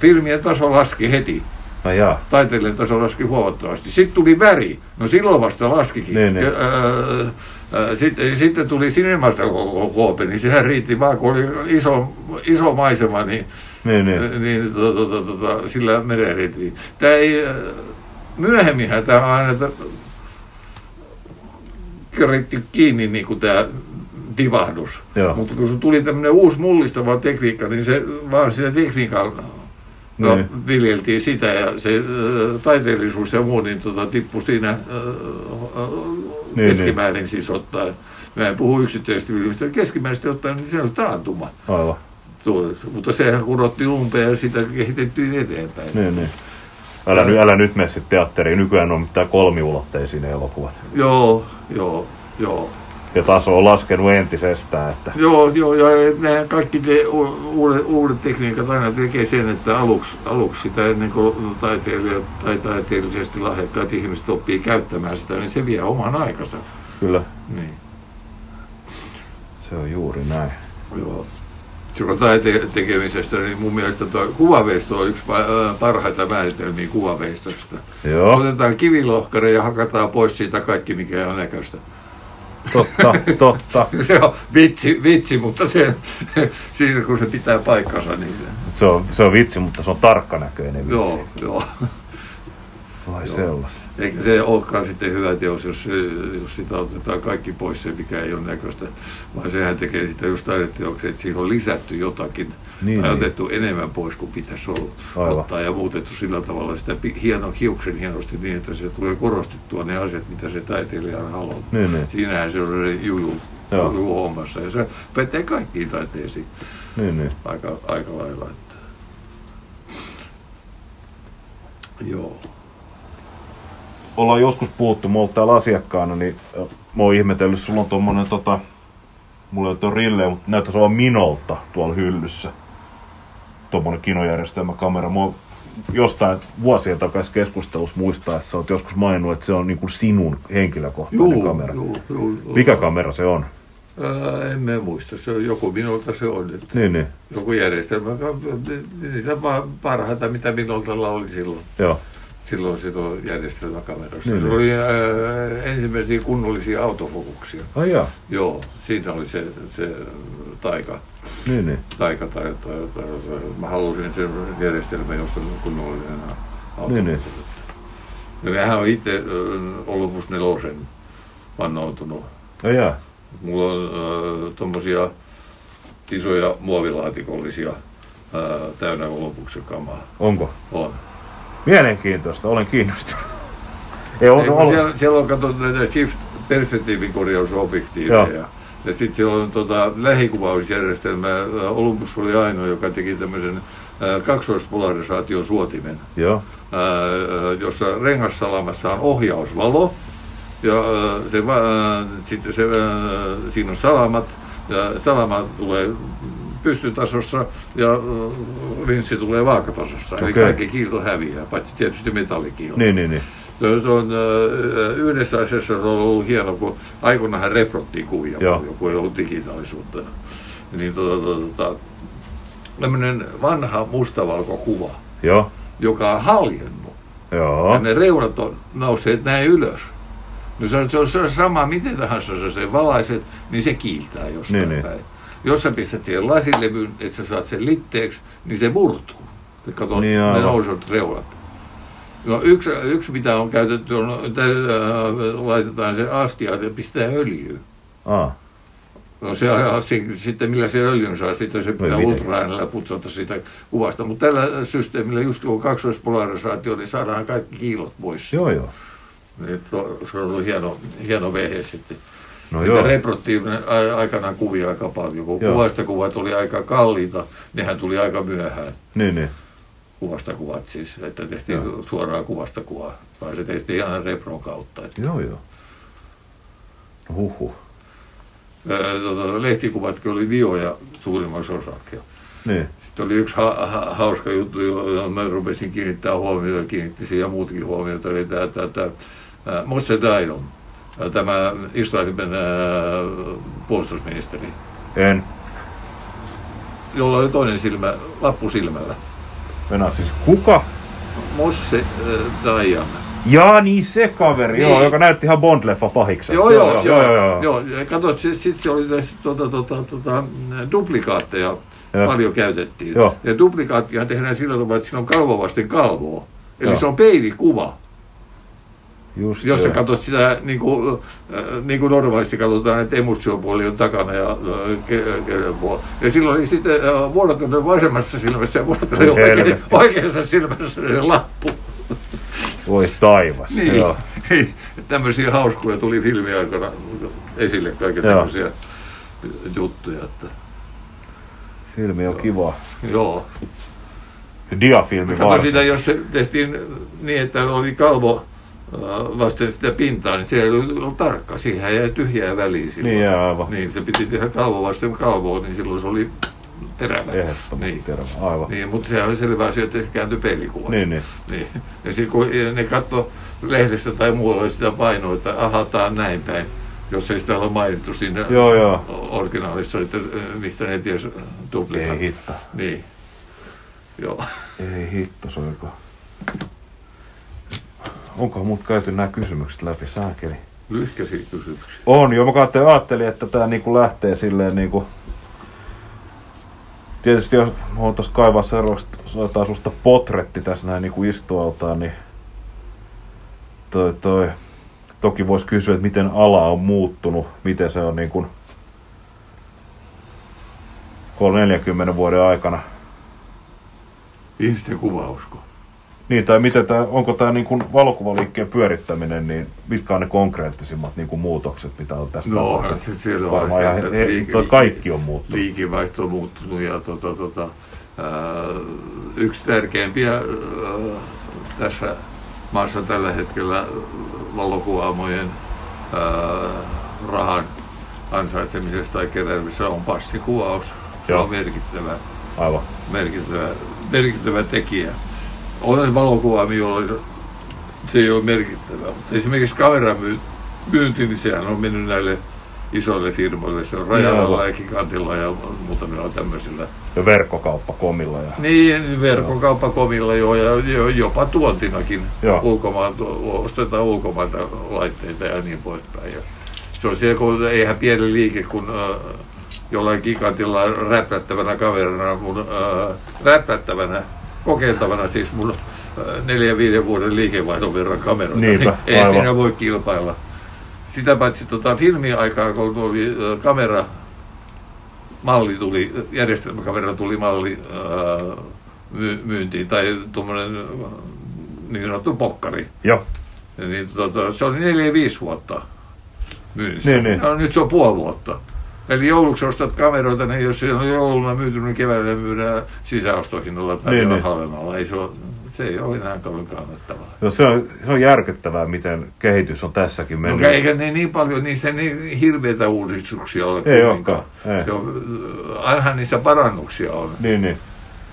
Filmien taso laski heti. No jaa. Taiteellinen taso laski huomattavasti. Sitten tuli väri. No silloin vasta laskikin. Niin, niin. Äh, sitten, sitten tuli sinemaskoope, niin sehän riitti vaan, kun oli iso, iso maisema, niin, Niin, niin. niin to, to, to, to, to, sillä meren riitti. Tämä ei, äh, myöhemminhän tämä on aina keritty kiinni niin kuin tämä tivahdus. Joo. Mutta kun se tuli tämmöinen uusi mullistava tekniikka, niin se vaan sitä tekniikan no, Niin. viljeltiin sitä ja se äh, taiteellisuus ja muu niin tota, tippui siinä äh, äh, Niin, keskimäärin siis ottaen. Mä en puhu yksittäisestä filmistä, keskimäärin ottaen, niin se on taantuma. Aivan. Tuo, mutta sehän kurotti umpeen ja sitä kehitettiin eteenpäin. Niin, niin. Älä, nyt, älä nyt mene sitten teatteriin. Nykyään on mitään kolmiulotteisia ne elokuvat. Joo, joo, joo. ja taso on laskenut entisestään. Että... Joo, joo, ja ne kaikki te uudet, uudet tekniikat aina tekee sen, että aluksi, aluksi sitä ennen kuin taiteilijat tai taiteellisesti lahjakkaat ihmiset oppii käyttämään sitä, niin se vie oman aikansa. Kyllä, Niin, se on juuri näin. joo. Joka taiteen tekemisestä, niin mun mielestä tuo kuvaveisto on yksi pa- parhaita määritelmiä kuvaveistosta. Joo, Otetaan kivilohkare ja hakataan pois siitä kaikki, mikä on näköistä. totta, totta. Se on vitsi, vitsi mutta se, siinä kun se pitää paikkansa, niin Se on, se on vitsi, mutta se on tarkkanäköinen vitsi. joo, joo. Vai Joo. sellaista. Eikä se olekaan sitten hyvä teos, jos, jos sitä otetaan kaikki pois se, mikä ei ole näköistä, vaan sehän tekee sitä just taideteoksen, että siihen on lisätty jotakin, Niin, tai niin. otettu enemmän pois kuin pitäisi olla Aivan. ottaa ja muutettu sillä tavalla sitä hieno, hiuksen hienosti niin, että se tulee korostettua ne asiat, mitä se taiteilija haluaa. Niin, niin. Siinähän se on se juju, Joo. juju hommassa ja se pätee kaikkiin taiteisiin Niin, niin. aika, aika lailla. Että. Joo. Ollaan joskus puhuttu, oon täällä asiakkaana, niin mä oon ihmetellyt, sulla on tommonen tota, mulla ei ole rille, mutta näyttäisi olevan Minolta tuolla hyllyssä. Tommonen kinojärjestelmäkamera. Mä oon jostain vuosien takaisin keskustelussa muistaa, että sä oot joskus maininnut, että se on niin kuin sinun henkilökohtainen Juu, kamera. juu, juu, Mikä kamera se on? Ää, en mä muista, se on joku minulta se on. Että Niin, niin. joku järjestelmä, niitä parhaita, mitä minulta oli silloin. Joo. Silloin, silloin järjestelmäkamerassa. Niin, se niin. oli ää, ensimmäisiä kunnollisia autofokuksia. Ai jaa. Joo, siinä oli se, se taika. Niin, niin. taika tai, tai, tai, tai mä halusin sen järjestelmän, jossa on kunnollinen auto. Niin, niin. Ja mehän on itse ö, ollut musta nelosen vannoutunut. Ai jaa. Mulla on äh, tommosia isoja muovilaatikollisia äh, täynnä Olympuksen kamaa. Onko? On. Mielenkiintoista, olen kiinnostunut. Ei, on, Ei, on, siellä, siellä on katsottu näitä shift perspektiivikorjausobjektiiveja. Joo. Ja sitten siellä on tota, lähikuvausjärjestelmä. Ä, Olympus oli ainoa, joka teki tämmöisen ä, kaksoispolarisaation suotimen, Joo. ä, ä, jossa rengassalamassa on ohjausvalo. Ja ä, se, va- ä, sitten se, ä, siinä on salamat, ja salama tulee pystytasossa ja ä, linssi tulee vaakatasossa. Eli Okei. kaikki kiilto häviää, paitsi tietysti metallikiilto. Niin, niin, niin. Se se on yhdessä asiassa se on ollut hieno, kun aikoinaan reprottiin kuvia Joo. kun ei ollut digitaalisuutta. Niin tota, tota, tota, tämmöinen vanha mustavalkokuva, Joo. joka on haljennut. Joo. Ja ne reunat on nousseet näin ylös. No se on, se on, se sama, miten tahansa sä sen valaiset, niin se kiiltää jostain Niin, niin. Jos sä pistät siihen lasilevyn, että sä saat sen litteeksi, niin se murtuu. Ja Kato, Niin, ne nousevat reunat. No yksi, yksi mitä on käytetty, on, että äh, laitetaan se astia ja pistetään öljyä. Aa. No se se- sitten millä se öljyn saa, sitten se pitää ultraäänellä putsata siitä kuvasta. Mutta tällä systeemillä, just kun on kaksoispolarisaatio, niin saadaan kaikki kiilot pois. Joo, joo. Niin, to- se on ollut hieno, hieno vehe sitten. No joo. reprottiin a- aikanaan kuvia aika paljon. Kun Joo. kuvasta kuvat oli aika kalliita, nehän tuli aika myöhään. Niin, niin. Kuvasta kuvat siis, että tehtiin Joo. suoraan kuvasta kuvaa. Tai se tehtiin aina repron kautta. Että, Joo, joo. No Huhhuh. tota, lehtikuvatkin oli vioja suurimmaksi osaksi. Niin. Sitten oli yksi ha- ha- hauska juttu, johon mä rupesin kiinnittää huomiota, kiinnitti siihen ja muutkin huomiota, oli tämä, tämä, tämä Daidon, ää, tämä Israelin puolustusministeri, En. jolla oli toinen silmä, lappu silmällä. Venä siis kuka? Moshe äh, Dayan. Jaa, niin se kaveri, Niin. joo, joka näytti ihan Bond-leffa pahiksen. Joo, joo, joo, joo, joo. joo. Ja Katsot, sitten sit se oli tässä, tuota, tuota, tuota, duplikaatteja Joo. paljon käytettiin. Joo. Ja duplikaattia tehdään sillä tavalla, että siinä on kalvo vasten kalvoa. Eli Joo. se on peilikuva. Just Jos sä joo. katsot sitä niin kuin, äh, niin kuin normaalisti katsotaan, että emulsiopuoli on takana ja äh, ke- ke- puoli. Ja silloin oli sitten äh, vuorokauden vasemmassa silmässä ja vuorokauden oikein, oikeassa silmässä se lappu. Voi taivas. Niin, Joo. tämmöisiä hauskuja tuli filmiaikana esille, kaiken Joo. tämmöisiä juttuja. Että, Filmi on kiva. joo. Diafilmi Kato sitä, varsin. jos se tehtiin niin, että oli kalvo äh, vasten sitä pintaa, niin se ei ollut tarkka. Siihen jäi tyhjää väliin silloin. Niin, aivan. Niin, se piti tehdä kalvo vasten kalvoa, niin silloin se oli terävä. Ehdottomasti Niin. terävä, aivan. Niin, mutta sehän oli selvä asia, että se kääntyi peilikuva. Niin, niin. niin. Ja sitten kun ne katso lehdestä tai muualla sitä painoa, että aha, tää on näin päin. Jos ei sitä ole mainittu siinä Joo, joo. originaalissa, että äh, mistä ne ties duplissa. Ei hitto. Niin. Joo. Ei hitto, soiko. Onkohan mut käyty nämä kysymykset läpi, saakeli? Lyhkäisiä kysymyksiä. On, joo, mä ajattelin, että tää niinku lähtee silleen niinku... Tietysti jos tossa kaivaa seuraavaksi, soitetaan susta potretti tässä näin niinku istualtaan, niin... Toi, toi... Toki voisi kysyä, että miten ala on muuttunut, miten se on niinku... 40 vuoden aikana. Ihmisten kuvausko. Niin, tai miten tää, onko tämä niin valokuvaliikkeen pyörittäminen, niin mitkä on ne konkreettisimmat niin kuin muutokset, mitä on tästä No, se siellä on se, ihan, että he, liike- toi kaikki on muuttunut. liikevaihto on muuttunut ja tota, tota, ää, yksi tärkeimpiä ää, tässä maassa tällä hetkellä valokuvaamojen ää, rahan ansaitsemisesta tai keräämisessä on passikuvaus. Se Joo. on merkittävä, Aivan. merkittävä, merkittävä tekijä. Olen valokuvaami, jolla se ei ole merkittävä. Mutta esimerkiksi kameran myy- myynti, niin sehän on mennyt näille isoille firmoille. Se on Rajalalla Joo. ja Gigantilla ja muutamilla tämmöisillä. Ja verkkokauppa komilla. Ja... Niin, verkkokauppakomilla jo ja jo- jopa tuontinakin. Joo. Ostetaan ulkomailta laitteita ja niin poispäin. Ja se on se, kun eihän pieni liike, kun äh, jollain gigantilla räplättävänä kaverina, mun äh, räplättävänä, kokeiltavana siis mun äh, neljän viiden vuoden liikevaihdon verran kameroita. Niinpä, ei aivan. siinä voi kilpailla. Sitä paitsi tota, filmiaikaa, kun oli äh, kamera, malli tuli, järjestelmäkamera tuli malli ää, my, myyntiin, tai tuommoinen äh, niin sanottu pokkari. Joo, Niin, tota, se oli 4-5 vuotta myynnissä. Niin, niin. No, nyt se on puoli vuotta. Eli jouluksi ostat kameroita, niin jos se on jouluna myyty, niin keväällä myydään sisäostohinnalla tai Niin, niin. halvemmalla. Ei se, ole, se ei ole enää kovin kannattavaa. no, se, on, se on järkyttävää, miten kehitys on tässäkin No, mennyt. eikä ne niin paljon, niissä niin hirveitä uudistuksia ole. Ei olekaan, ei. Se on, ainahan niissä parannuksia on. Niin, niin.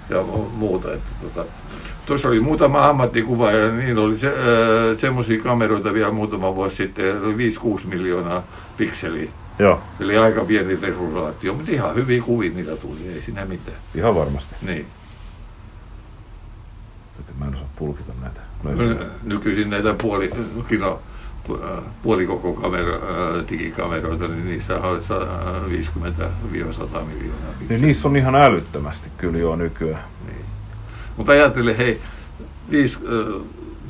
ja mu- muuta. Että, tota, tuossa oli muutama ammattikuva ja niillä oli se, äh, semmoisia kameroita vielä muutama vuosi sitten, oli 5-6 miljoonaa pikseliä. Joo, Eli aika pieni resoluutio, mutta ihan hyviä kuvia niitä tuli, ei siinä mitään. ihan varmasti. Niin. Että Mä en osaa pulkita näitä. Ny- Nykyisin näitä puoli, kilo, äh, puolikoko kamera, äh, digikameroita, niin niissä on sa- äh, 50-100 miljoonaa. Niin niissä on ihan älyttömästi kyllä jo nykyään. Niin. Mutta ajattele, hei, viis, äh,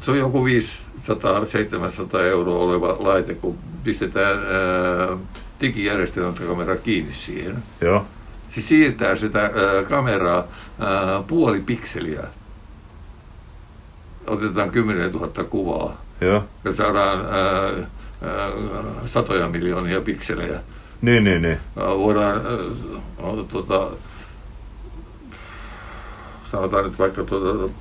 se on joku 500-700 euroa oleva laite, kun pistetään äh, digijärjestelmäkamera kiinni siihen. Joo, Se siirtää sitä äh, kameraa äh, puoli pikseliä. Otetaan 10 000 kuvaa joo. ja saadaan äh, satoja miljoonia pikselejä. Niin, niin, niin. Voidaan, no, tota, sanotaan nyt vaikka tuota,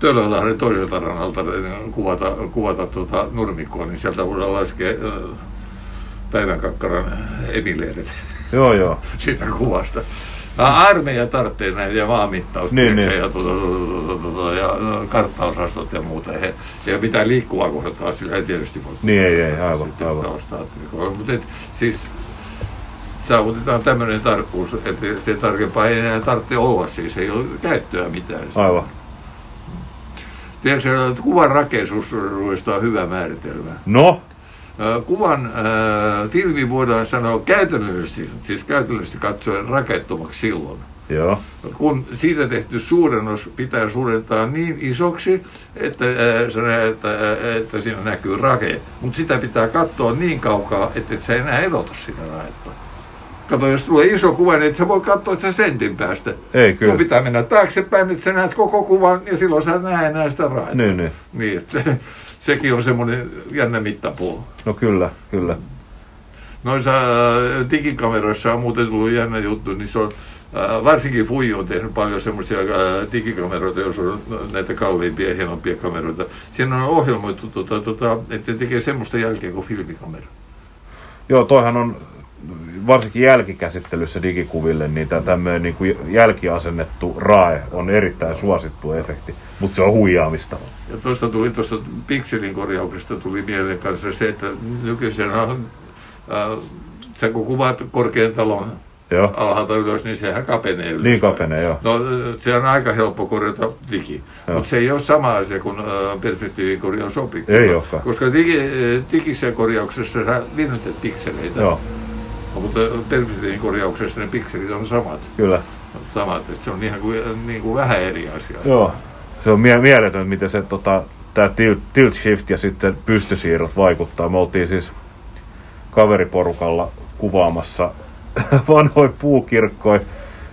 Töölönlahden toiselta rannalta niin kuvata, kuvata tuota nurmikkoa, niin sieltä voidaan laskea päivän kakkaran emileerit Joo, joo. siitä kuvasta. Armeija tarvitsee näitä ja maanmittaus Niin, niin. ja, tuota, tuota, tuota, ja no, karttaosastot ja muuta. Ja, ja mitään liikkuvaa kohtaa sillä ei tietysti voi. Niin, ei, ei, aivan, aivan. trikoa. Mutta et, siis saavutetaan tämmöinen tarkkuus, että se tarkempaa ei enää tarvitse olla, siis ei ole käyttöä mitään. Aivan. Tiedätkö, että kuvan rakennusta on hyvä määritelmä. No, Kuvan äh, filmi voidaan sanoa käytännöllisesti, siis käytännöllisesti katsoen rakettomaksi silloin, joo. kun siitä tehty suurennus pitää suurentaa niin isoksi, että, äh, että, äh, että siinä näkyy rake, mutta sitä pitää katsoa niin kaukaa, että et sä enää erota siinä raketta. Kato, jos tulee iso kuva, niin et sä voi katsoa sitä sentin päästä. Ei kyllä. Sun pitää mennä taaksepäin, että sä näet koko kuvan ja silloin sä et näe enää sitä raetta. Niin, niin. Niin, että sekin on semmoinen jännä mittapuu. No kyllä, kyllä. Noissa äh, digikameroissa on muuten tullut jännä juttu, niin se on Ää, varsinkin Fuji on tehnyt paljon semmoisia digikameroita, jos on näitä kalliimpia ja hienompia kameroita. Siinä on ohjelmoitu, tota, tota, että ne tekee semmoista jälkeä kuin filmikamera. Joo, toihan on varsinkin jälkikäsittelyssä digikuville, niin tämä tämmöinen niin kuin jälkiasennettu RAE on erittäin suosittu efekti, mutta se on huijaamista. Ja tuosta tuli tuosta pikselin korjauksesta tuli mieleen kanssa se, että nykyisin on, äh, sä kun kuvaat korkean talon Joo, alhaalta ylös, niin sehän kapenee ylös. niin kapenee, joo. No se on aika helppo korjata digi, mutta se ei ole sama asia kuin äh, perspektiivin korjaus sopii. Ei olekaan. Koska digi, äh, digissä korjauksessa sä linnoitat pikseleitä, Joo, mutta perspektiivin korjauksessa ne pikselit on samat. kyllä. samat. että se on ihan kuin, niin kuin vähän eri asia. Joo, se on mie- mieletön, miten se tota, tämä tilt, tilt shift ja sitten pystysiirrot vaikuttaa. Me oltiin siis kaveriporukalla kuvaamassa vanhoin puukirkkoja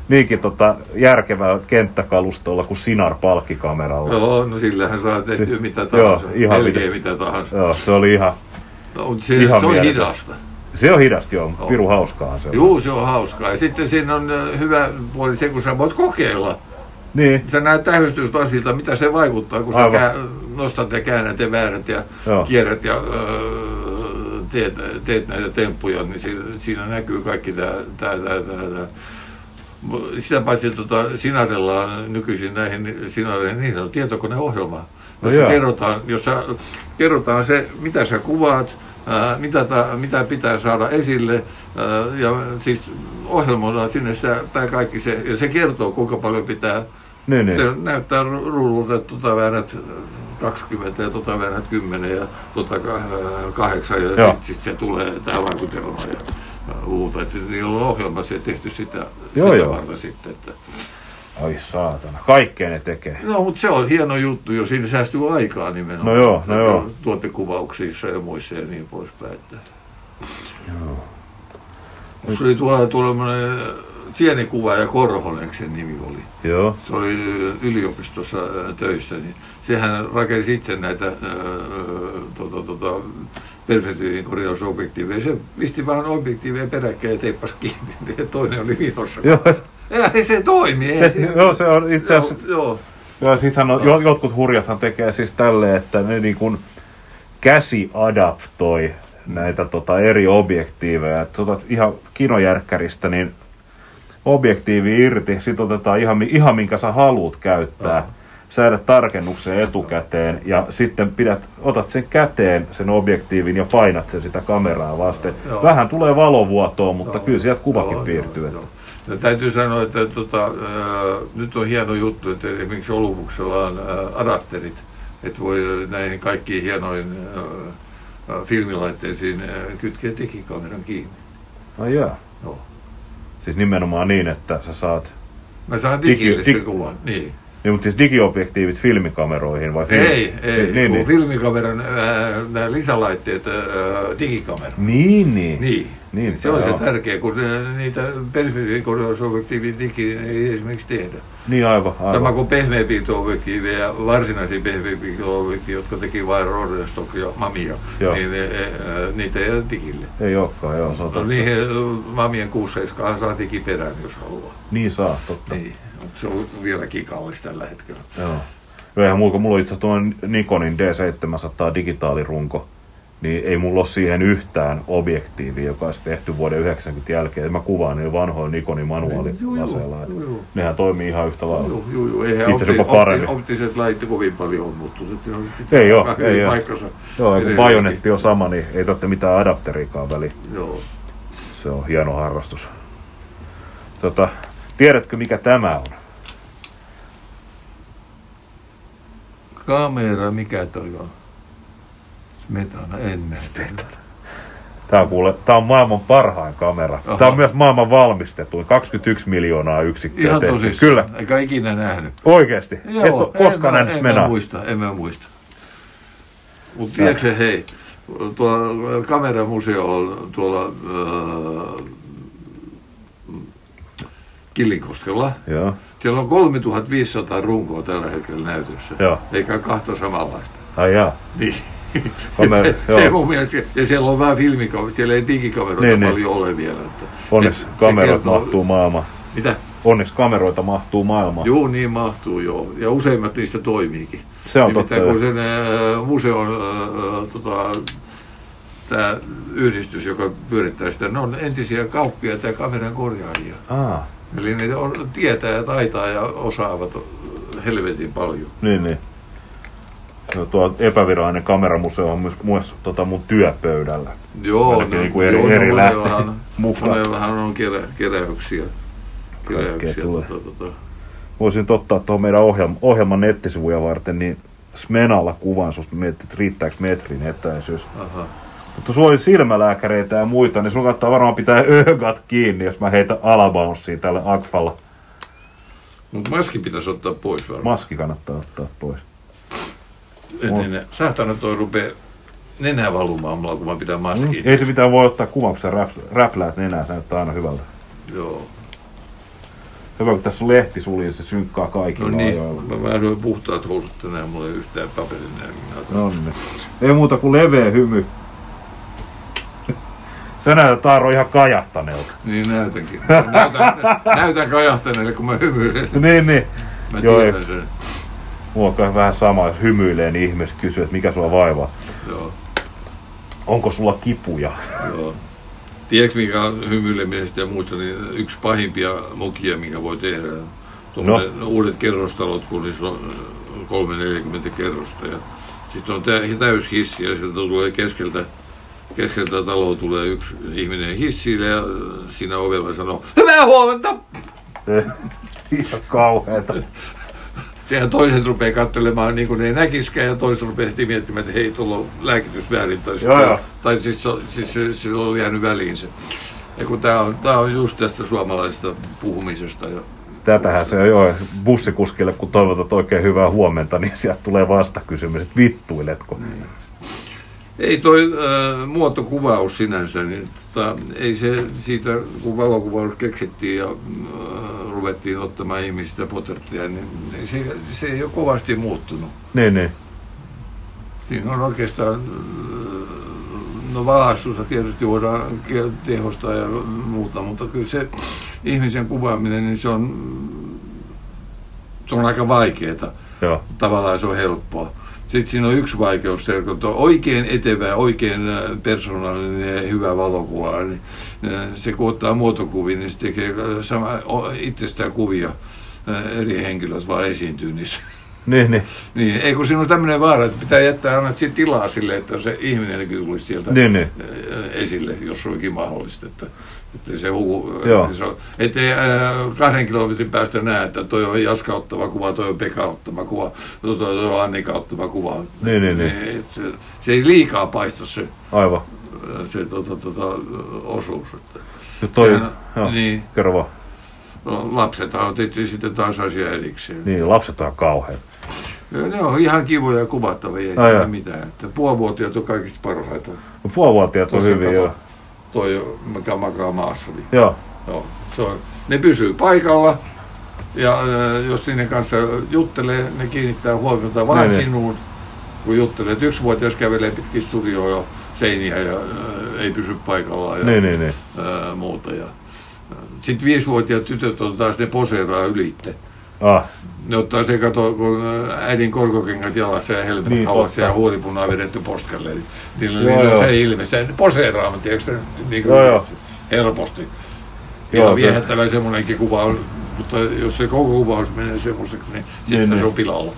niinkin tota, järkevällä kenttäkalustolla kuin Sinar palkkikameralla. Joo, no sillähän saa tehtyä Si- mitä joo, tahansa, ihan melkein mitä- mitä tahansa. Joo, se oli ihan, No, se, Ihan se on mieletön. hidasta. Se on hidasta joo, Joo. piru hauskaa se on. Juu, se on hauskaa. Ja sitten siinä on hyvä puoli se, kun sä voit kokeilla. Niin, Sä näet tähystyslasilta, mitä se vaikuttaa, kun Aivan. sä kää, nostat ja käännät ja väärät ja Joo. kierrät ja äh, teet, teet näitä temppuja, niin siinä, siinä näkyy kaikki tämä. Tää, tää, tää, Sitä paitsi tota, Sinarella on nykyisin näihin Sinareihin, niin on tietokoneohjelma, No jossa joo. kerrotaan, jossa kerrotaan se, mitä sä kuvaat, mitä, ta, mitä pitää saada esille, ja siis ohjelmoidaan sinne tämä kaikki se, ja se kertoo, kuinka paljon pitää niin, niin. se näyttää ru- rullulta, että tota väännät 20 ja tota väännät 10 ja tota kah- 8 ja sitten sit se tulee tämä vaikutelma ja muuta. Että niillä on ohjelma se tehty sitä, Joo, sitä joo. varten sitten. Että. Ai saatana, kaikkea ne tekee. No, mutta se on hieno juttu, jos siinä säästyy aikaa nimenomaan. No joo, no joo. Tuotekuvauksissa ja muissa ja niin poispäin. Että. Se oli tuolla tuollainen sienikuva ja Korhonen sen nimi oli. Joo, se oli yliopistossa ää, töissä, niin sehän rakensi itse näitä ää, tota, tota, perspektiivin korjausobjektiiveja. Se pisti vaan objektiiveja peräkkäin ja teippasi kiinni, ja toinen oli vinossa. joo, Ei se toimi. Ei se, joo, se on itse asiassa, Joo, joo. joo, sittenhän on, jo- jotkut hurjathan tekee siis tälleen, että ne niin kuin käsi adaptoi näitä tota, eri objektiiveja. Et otat ihan kinojärkkäristä, niin objektiivi irti, sit otetaan ihan, ihan minkä sä haluat käyttää. Joo. Säädät tarkennuksen etukäteen ja sitten pidät, otat sen käteen sen objektiivin ja painat sen sitä kameraa vasten. Joo. Vähän tulee valovuotoa, mutta Joo. kyllä sieltä kuvakin Joo, piirtyy. joo, joo. Ja täytyy sanoa, että tota, ää, nyt on hieno juttu, että esimerkiksi Olumuksella on ää, adapterit, että voi näihin kaikkiin hienoihin ää, ää, filmilaitteisiin ää, kytkeä digikameran kiinni. Ai jaa. Joo. Siis nimenomaan niin, että sä saat... Mä saan Digi- digille sen dig- kuvan. Niin. Niin, mutta siis digiobjektiivit filmikameroihin vai film... Ei, ei, Niin, niin, kun niin. filmikameran ää, nämä lisälaitteet, ää, digikamera. Niin, niin. Niin. Niin, se on se joo. tärkeä, kun ää, niitä perspektiivikorjausobjektiivin digi ei esimerkiksi tehdä. Niin, aivan, aivan. Sama kuin pehmeäpiirto-objektiiveja ja varsinaisia pehmeäpiirto-objektiiveja, jotka teki vain Rodestock ja Mamia, Joo. niin ne, ää, niitä ei ole digille. Ei olekaan, joo, se on No niihin ää, Mamien 6 saa digiperään, jos haluaa. Niin saa, totta. Niin, se on vieläkin kallis tällä hetkellä. Joo. Joo, eihän mulla, mulla on itse asiassa tuon Nikonin D700 digitaalirunko, niin ei mulla ole siihen yhtään objektiivia, joka olisi tehty vuoden 90 jälkeen. Mä kuvaan niin vanhoilla Nikonin manuaalilaseilla. Joo, joo. Nehän toimii ihan yhtä lailla. Joo, joo, joo. Eihän Itse jopa paremmin. optiset lait kovin paljon on muuttunut. Ei oo, hyvin ei. Joo, ja kun bajonetti on sama, niin ei tarvitse mitään adapteriikaan väliin. Joo. Se on hieno harrastus. Tota, tiedätkö mikä tämä on? Kamera, mikä toi on? Metana, en näe. Tämä on, kuule, tämä on maailman parhain kamera. Aha. Tämä on myös maailman valmistetuin. 21 miljoonaa yksikköä Ihan tehty. tosissaan. Kyllä, Eikä ikinä nähnyt. oikeasti. Et Joo, ole koskaan en, nähnyt mä, en muista, en mä muista. Mutta tiedätkö hei, tuo kameramuseo on tuolla äh, Killinkoskella. Joo, Siellä on 3500 runkoa tällä hetkellä näytössä. Joo. Eikä kahta samanlaista. ai jaa. Niin. Kamera- se, joo. se mun mielestä, ja siellä on vähän filmikameroita, siellä ei digikameroita Niin, niin. paljon ole vielä. Että, Onneksi et se kamerat kertoo- mahtuu maailman. Mitä? onneksi kameroita mahtuu maailmaan. Joo, niin mahtuu joo. Ja useimmat niistä toimiikin. Se on Nimittäin totta, kun sen äh, museon äh, tota, tämä yhdistys, joka pyörittää sitä, ne on entisiä kauppiaita ja kameran korjaajia. Aa, Eli ne tietää ja taitaa ja osaavat helvetin paljon. niin, niin. No, tuo epävirallinen kameramuseo on myös, myös tota mun työpöydällä. Joo, Ainakin niinku eri- joo, eri monellahan- lähteet mukaan. Monellahan on kerä, keräyksiä. keräyksiä tota, tota. Voisin ottaa tuohon meidän ohjelma, ohjelman nettisivuja varten, niin Smenalla kuvan susta mietit, että riittääkö metrin etäisyys. Aha. Mutta sulla oli silmälääkäreitä ja muita, niin sun kannattaa varmaan pitää ögat kiinni, jos mä heitän alabounssiin tälle Akfalla. Mutta maski pitäisi ottaa pois varmaan. Maski kannattaa ottaa pois. Ennen ne, saatana toi rupee nenä valumaan mulla, kun mä pidän maskin. Ei se mitään voi ottaa sä räps- räpläät nenää, se näyttää aina hyvältä. Joo. Hyvä, kun tässä on lehti sulji, se synkkaa No kaikilla niin, ajoilla. mä vähän puhtaat housut tänään, mulla ei yhtään paperin No niin. Ei muuta kuin leveä hymy. Sä näytät Aaro ihan kajahtaneelta. Niin näytänkin. Näytän, näytän kajahtaneelle, kun mä hymyilen. niin, niin. Mä Joo, tiedän sen. Mulla on vähän sama, jos hymyilee, niin ihmiset kysyy, että mikä sua vaivaa. Joo, Onko sulla kipuja? joo. Tiedätkö mikä on hymyilemisestä ja muista, niin yksi pahimpia mokia, mikä voi tehdä. Tuommoinen no. uudet kerrostalot, kun niissä on 3-40 kerrosta. Ja sitten on tä- täys hissi ja sieltä tulee keskeltä, keskeltä taloa tulee yksi ihminen hissille ja siinä ovella sanoo, hyvää huomenta! Ihan kauheeta. Sehän toiset rupeaa katselemaan niin kuin ne ei näkiskään ja toiset rupeaa heti miettimään, että hei, tuolla on lääkitys väärin. Tai, Joo, joo. tai siis, se- siis se, on jäänyt väliin se. Ja kun tämä on, tää on just tästä suomalaisesta puhumisesta. Ja, Tätähän se on jo bussikuskille, kun toivotat oikein hyvää huomenta, niin sieltä tulee vastakysymys, että vittuiletko? Ei toi äh, muotokuvaus sinänsä, niin tota, ei se siitä, kun valokuvaus keksittiin ja äh, ruvettiin ottamaan ihmisistä portretteja, niin se, se ei ole kovasti muuttunut. Niin, niin. Siinä on oikeastaan, no valaistusta tietysti voidaan tehostaa ja muuta, mutta kyllä se ihmisen kuvaaminen, niin se on, se on aika vaikeaa. Joo. Tavallaan se on helppoa. Sitten siinä on yksi vaikeus, kun on oikein etevä, oikein äh, persoonallinen ja hyvä valokuva, niin äh, se kun ottaa muotokuvia, niin se tekee äh, sama, itsestään kuvia eri henkilöt vaan esiintyy niissä. Niin, niin. Niin, ei kun siinä on tämmöinen vaara, että pitää jättää aina tilaa sille, että se ihminenkin tulisi sieltä Niin, niin. esille, jos se onkin mahdollista. Että se Joo. että se on, ettei äh, kahden kilometrin päästä näe, että toi on Jaska ottava kuva, toi on Pekka ottava kuva, toi, toi on Annika ottava kuva. Niin, niin, niin. Et se, se, ei liikaa paista se, Aivan. se tota, tota, osuus. Että. Ja toi, Sehän- joo, niin. kerro vaan. No, lapsethan on tietysti sitten taas asia erikseen. Niin, lapset on kauhean. Ja Ne on ihan kivoja kuvattavia, ei mitään. Että puolivuotiaat on kaikista parhaita. No, Puolivuotiaat on hyviä, kato, joo. Toi, mikä makaa maassa. Niin, Joo, joo, se on, ne pysyy paikalla. Ja jos niiden kanssa juttelee, ne kiinnittää huomiota vain Niin, niin. sinuun. Kun juttelee, että yksivuotias kävelee pitkin studioa ja seiniä ja äh, ei pysy paikallaan ja niin, niin, niin. Äh, muuta. Ja, sitten viisivuotiaat tytöt on taas ne poseeraa ylitte. Ah, Ne ottaa se kato, kun äidin korkokengät jalassa ja helmet Niin, niin, halassa ja totta. huulipunaa vedetty poskalle. Niin niillä, Joo, niillä on joo. se ilme. Se poseeraa, mä tiedätkö, niin kuin Joo, joo. helposti. Ihan viehättävä semmoinenkin kuva mutta jos se koko kuvaus menee semmoiseksi, niin sitten Niin, se niin. on pilalla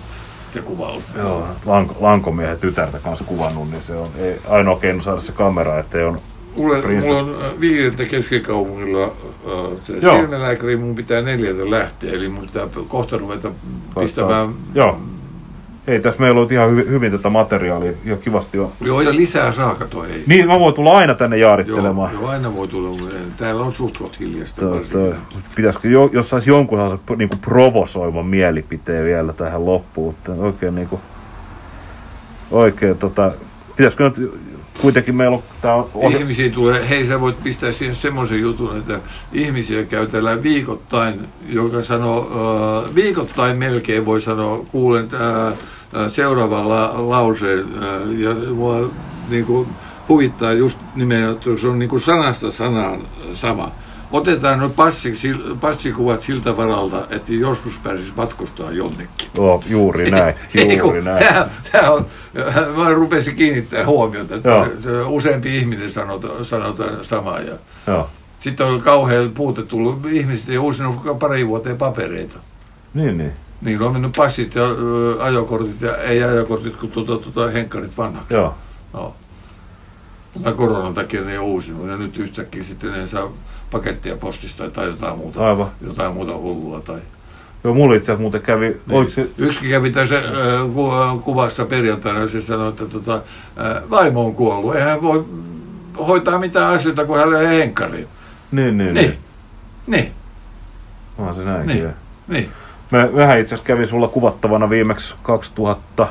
se kuvaus. joo. Lanko, lankomiehen tytärtä kanssa kuvannut, niin se on ei, ainoa keino saada se kamera, ettei on... Prinsessa. mulla on äh, viideltä keskikaupungilla äh, Joo. silmälääkäri, mun pitää neljältä lähteä, eli mun pitää kohta ruveta pistämään Joo. Ei, tässä meillä on ihan hyvin, hyvin tätä materiaalia, ja kivasti on. Joo, ja lisää saa, kato, ei. Niin, mä voin tulla aina tänne Joo, jaarittelemaan. joo, aina voi tulla, täällä on sutkot hiljasta Toi, toi. Pitäisikö, jo, jos saisi jonkun sellaisen niin kuin provosoivan mielipiteen vielä tähän loppuun, että oikein niin kuin, oikein tota, pitäisikö nyt kuitenkin meillä on, tää on, Ihmisiä tulee, hei sä voit pistää siihen semmoisen jutun, että ihmisiä käytellään viikoittain, joka sanoo, äh, viikoittain melkein voi sanoa, kuulen äh, seuraavan la, lauseen, äh, ja mua niin kuin, huvittaa just nimenomaan, että se on niin kuin sanasta sanaan sama. Otetaan nuo passi, sil- passikuvat siltä varalta, että joskus pääsisi matkustaa jonnekin. Joo, juuri näin, juuri näin. Tämä, tämä on, mä rupesin kiinnittää huomiota, että Joo. se useampi ihminen sanotaan, sanotaan samaa. Ja Joo. sitten on kauhean puute tullut, ihmiset ei uusinut pari vuoteen papereita. Niin, niin. Niillä on mennyt passit ja ajokortit, ja ei ajokortit, kun tuota, tuota, henkkarit vanhaksi. Joo. No. Tämän koronan takia ne ei uusinut, ja nyt yhtäkkiä sitten ne saa pakettia postista tai jotain muuta, Aivan. jotain muuta hullua. Tai... Joo, mulla itse asiassa muuten kävi, Niin. se, Yksi kävi tässä äh, ku, kuvassa perjantaina, se sanoi, että tota, äh, vaimo on kuollut. Eihän hän voi hoitaa mitään asioita, kun hän on henkkari. niin, niin, Niin, niin, Onhan se näinkin. Niin. Niin. niin. Mä vähän itse asiassa kävin sulla kuvattavana viimeksi 2000,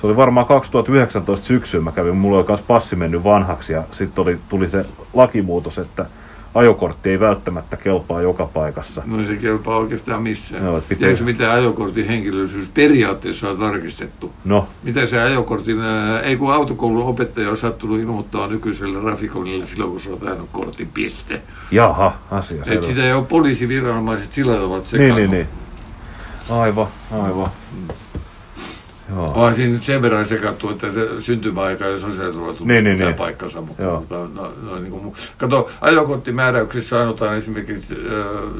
se oli varmaan 2019 syksyllä, mä kävin, mulla oli myös passi mennyt vanhaksi ja sitten tuli se lakimuutos, että ajokortti ei välttämättä kelpaa joka paikassa. No ei se kelpaa oikeastaan missään. No, pitää- Tiedätkö, mitä ajokortin henkilöllisyys periaatteessa on tarkistettu? No, Mitä se ajokortin, ää, ei kun autokoulun opettaja on sattunut ilmoittaa nykyiselle Rafikonille silloin, kun se on ajanut kortin piste. jaha, asia Et sitä ei ole poliisiviranomaiset sillä tavalla Niin, sekannut. niin, niin. Aivan, aivan. Joo. Onhan siinä nyt sen verran sekattu, että se syntymäaika ja sosiaaliturva tulee Niin, niin, niin. paikkansa. Mutta Joo. tota, no, no, niin kuin, kato, ajokorttimääräyksissä sanotaan esimerkiksi, että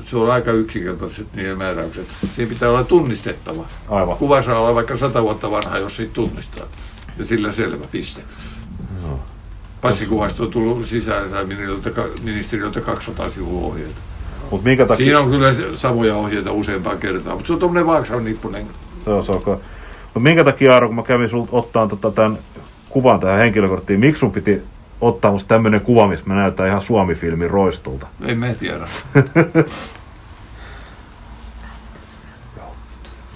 se on aika yksinkertaiset niiden määräykset. Siinä pitää olla tunnistettava. Aivan. Kuva saa olla vaikka sata vuotta vanha, jos siitä tunnistaa. Ja sillä selvä piste. Passikuvasta on tullut sisäministeriöltä, ministeriöltä 200 sivua ohjeita. Mut minkä takia... Siinä on kyllä samoja ohjeita useampaan kertaan, mutta se on tuommoinen vaaksan nippunen. Joo, se on Mut minkä takia, Aaro, kun mä kävin sulta ottaa tota tämän kuvan tähän henkilökorttiin, miksi sun piti ottaa musta tämmönen kuva, missä mä näytän ihan Suomi-filmin roistulta? En mä tiedä.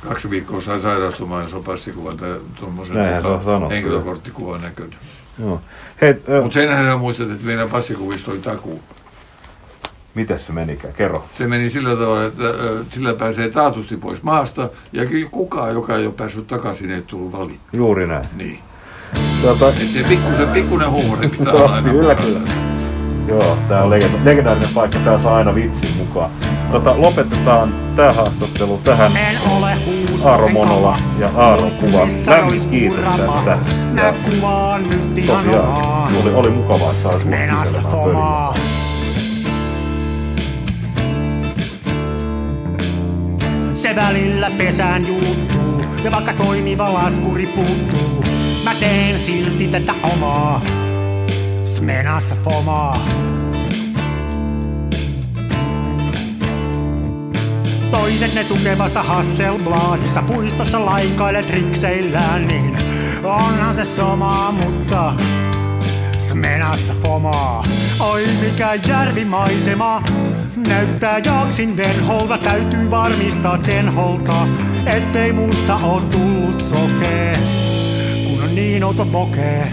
Kaksi viikkoa sai sairastumaan, jos on passikuvan tai tuommoisen sanottu, henkilökorttikuvan näköinen. Joo. Hei, Mutta senhän muistat, että meidän passikuvista oli takuu. Miten se menikään? Kerro. Se meni sillä tavalla, että sillä pääsee taatusti pois maasta, ja kukaan, joka ei ole päässyt takaisin, ei tullut valittu. Juuri näin. Niin. Tota, Et se pikkuinen, pikkuinen huumori pitää olla aina kyllä, kyllä. Joo, tää on legenda- legendaarinen paikka, tää saa aina vitsin mukaan. Tota, lopetetaan tää haastattelu tähän. En ole huuso, Aaro Monola ja Aaron kuva. Missä Lämmin kiitos tästä. Ja kuvaan nyt ihan tosiaan, oli, oli mukavaa, että sait mulle Se välillä pesään juuttuu, ja vaikka toimiva laskuri puuttuu, mä teen silti tätä omaa. Smenassa fomaa. Toiset ne tukevassa Hasselbladissa puistossa laikailet rikseillään, niin onhan se sama, mutta Smenassa fomaa. Oi mikä järvimaisema, näyttää jaksin venholta, täytyy varmistaa tenholta, ettei musta oo tullut sokee, kun on niin outo pokee.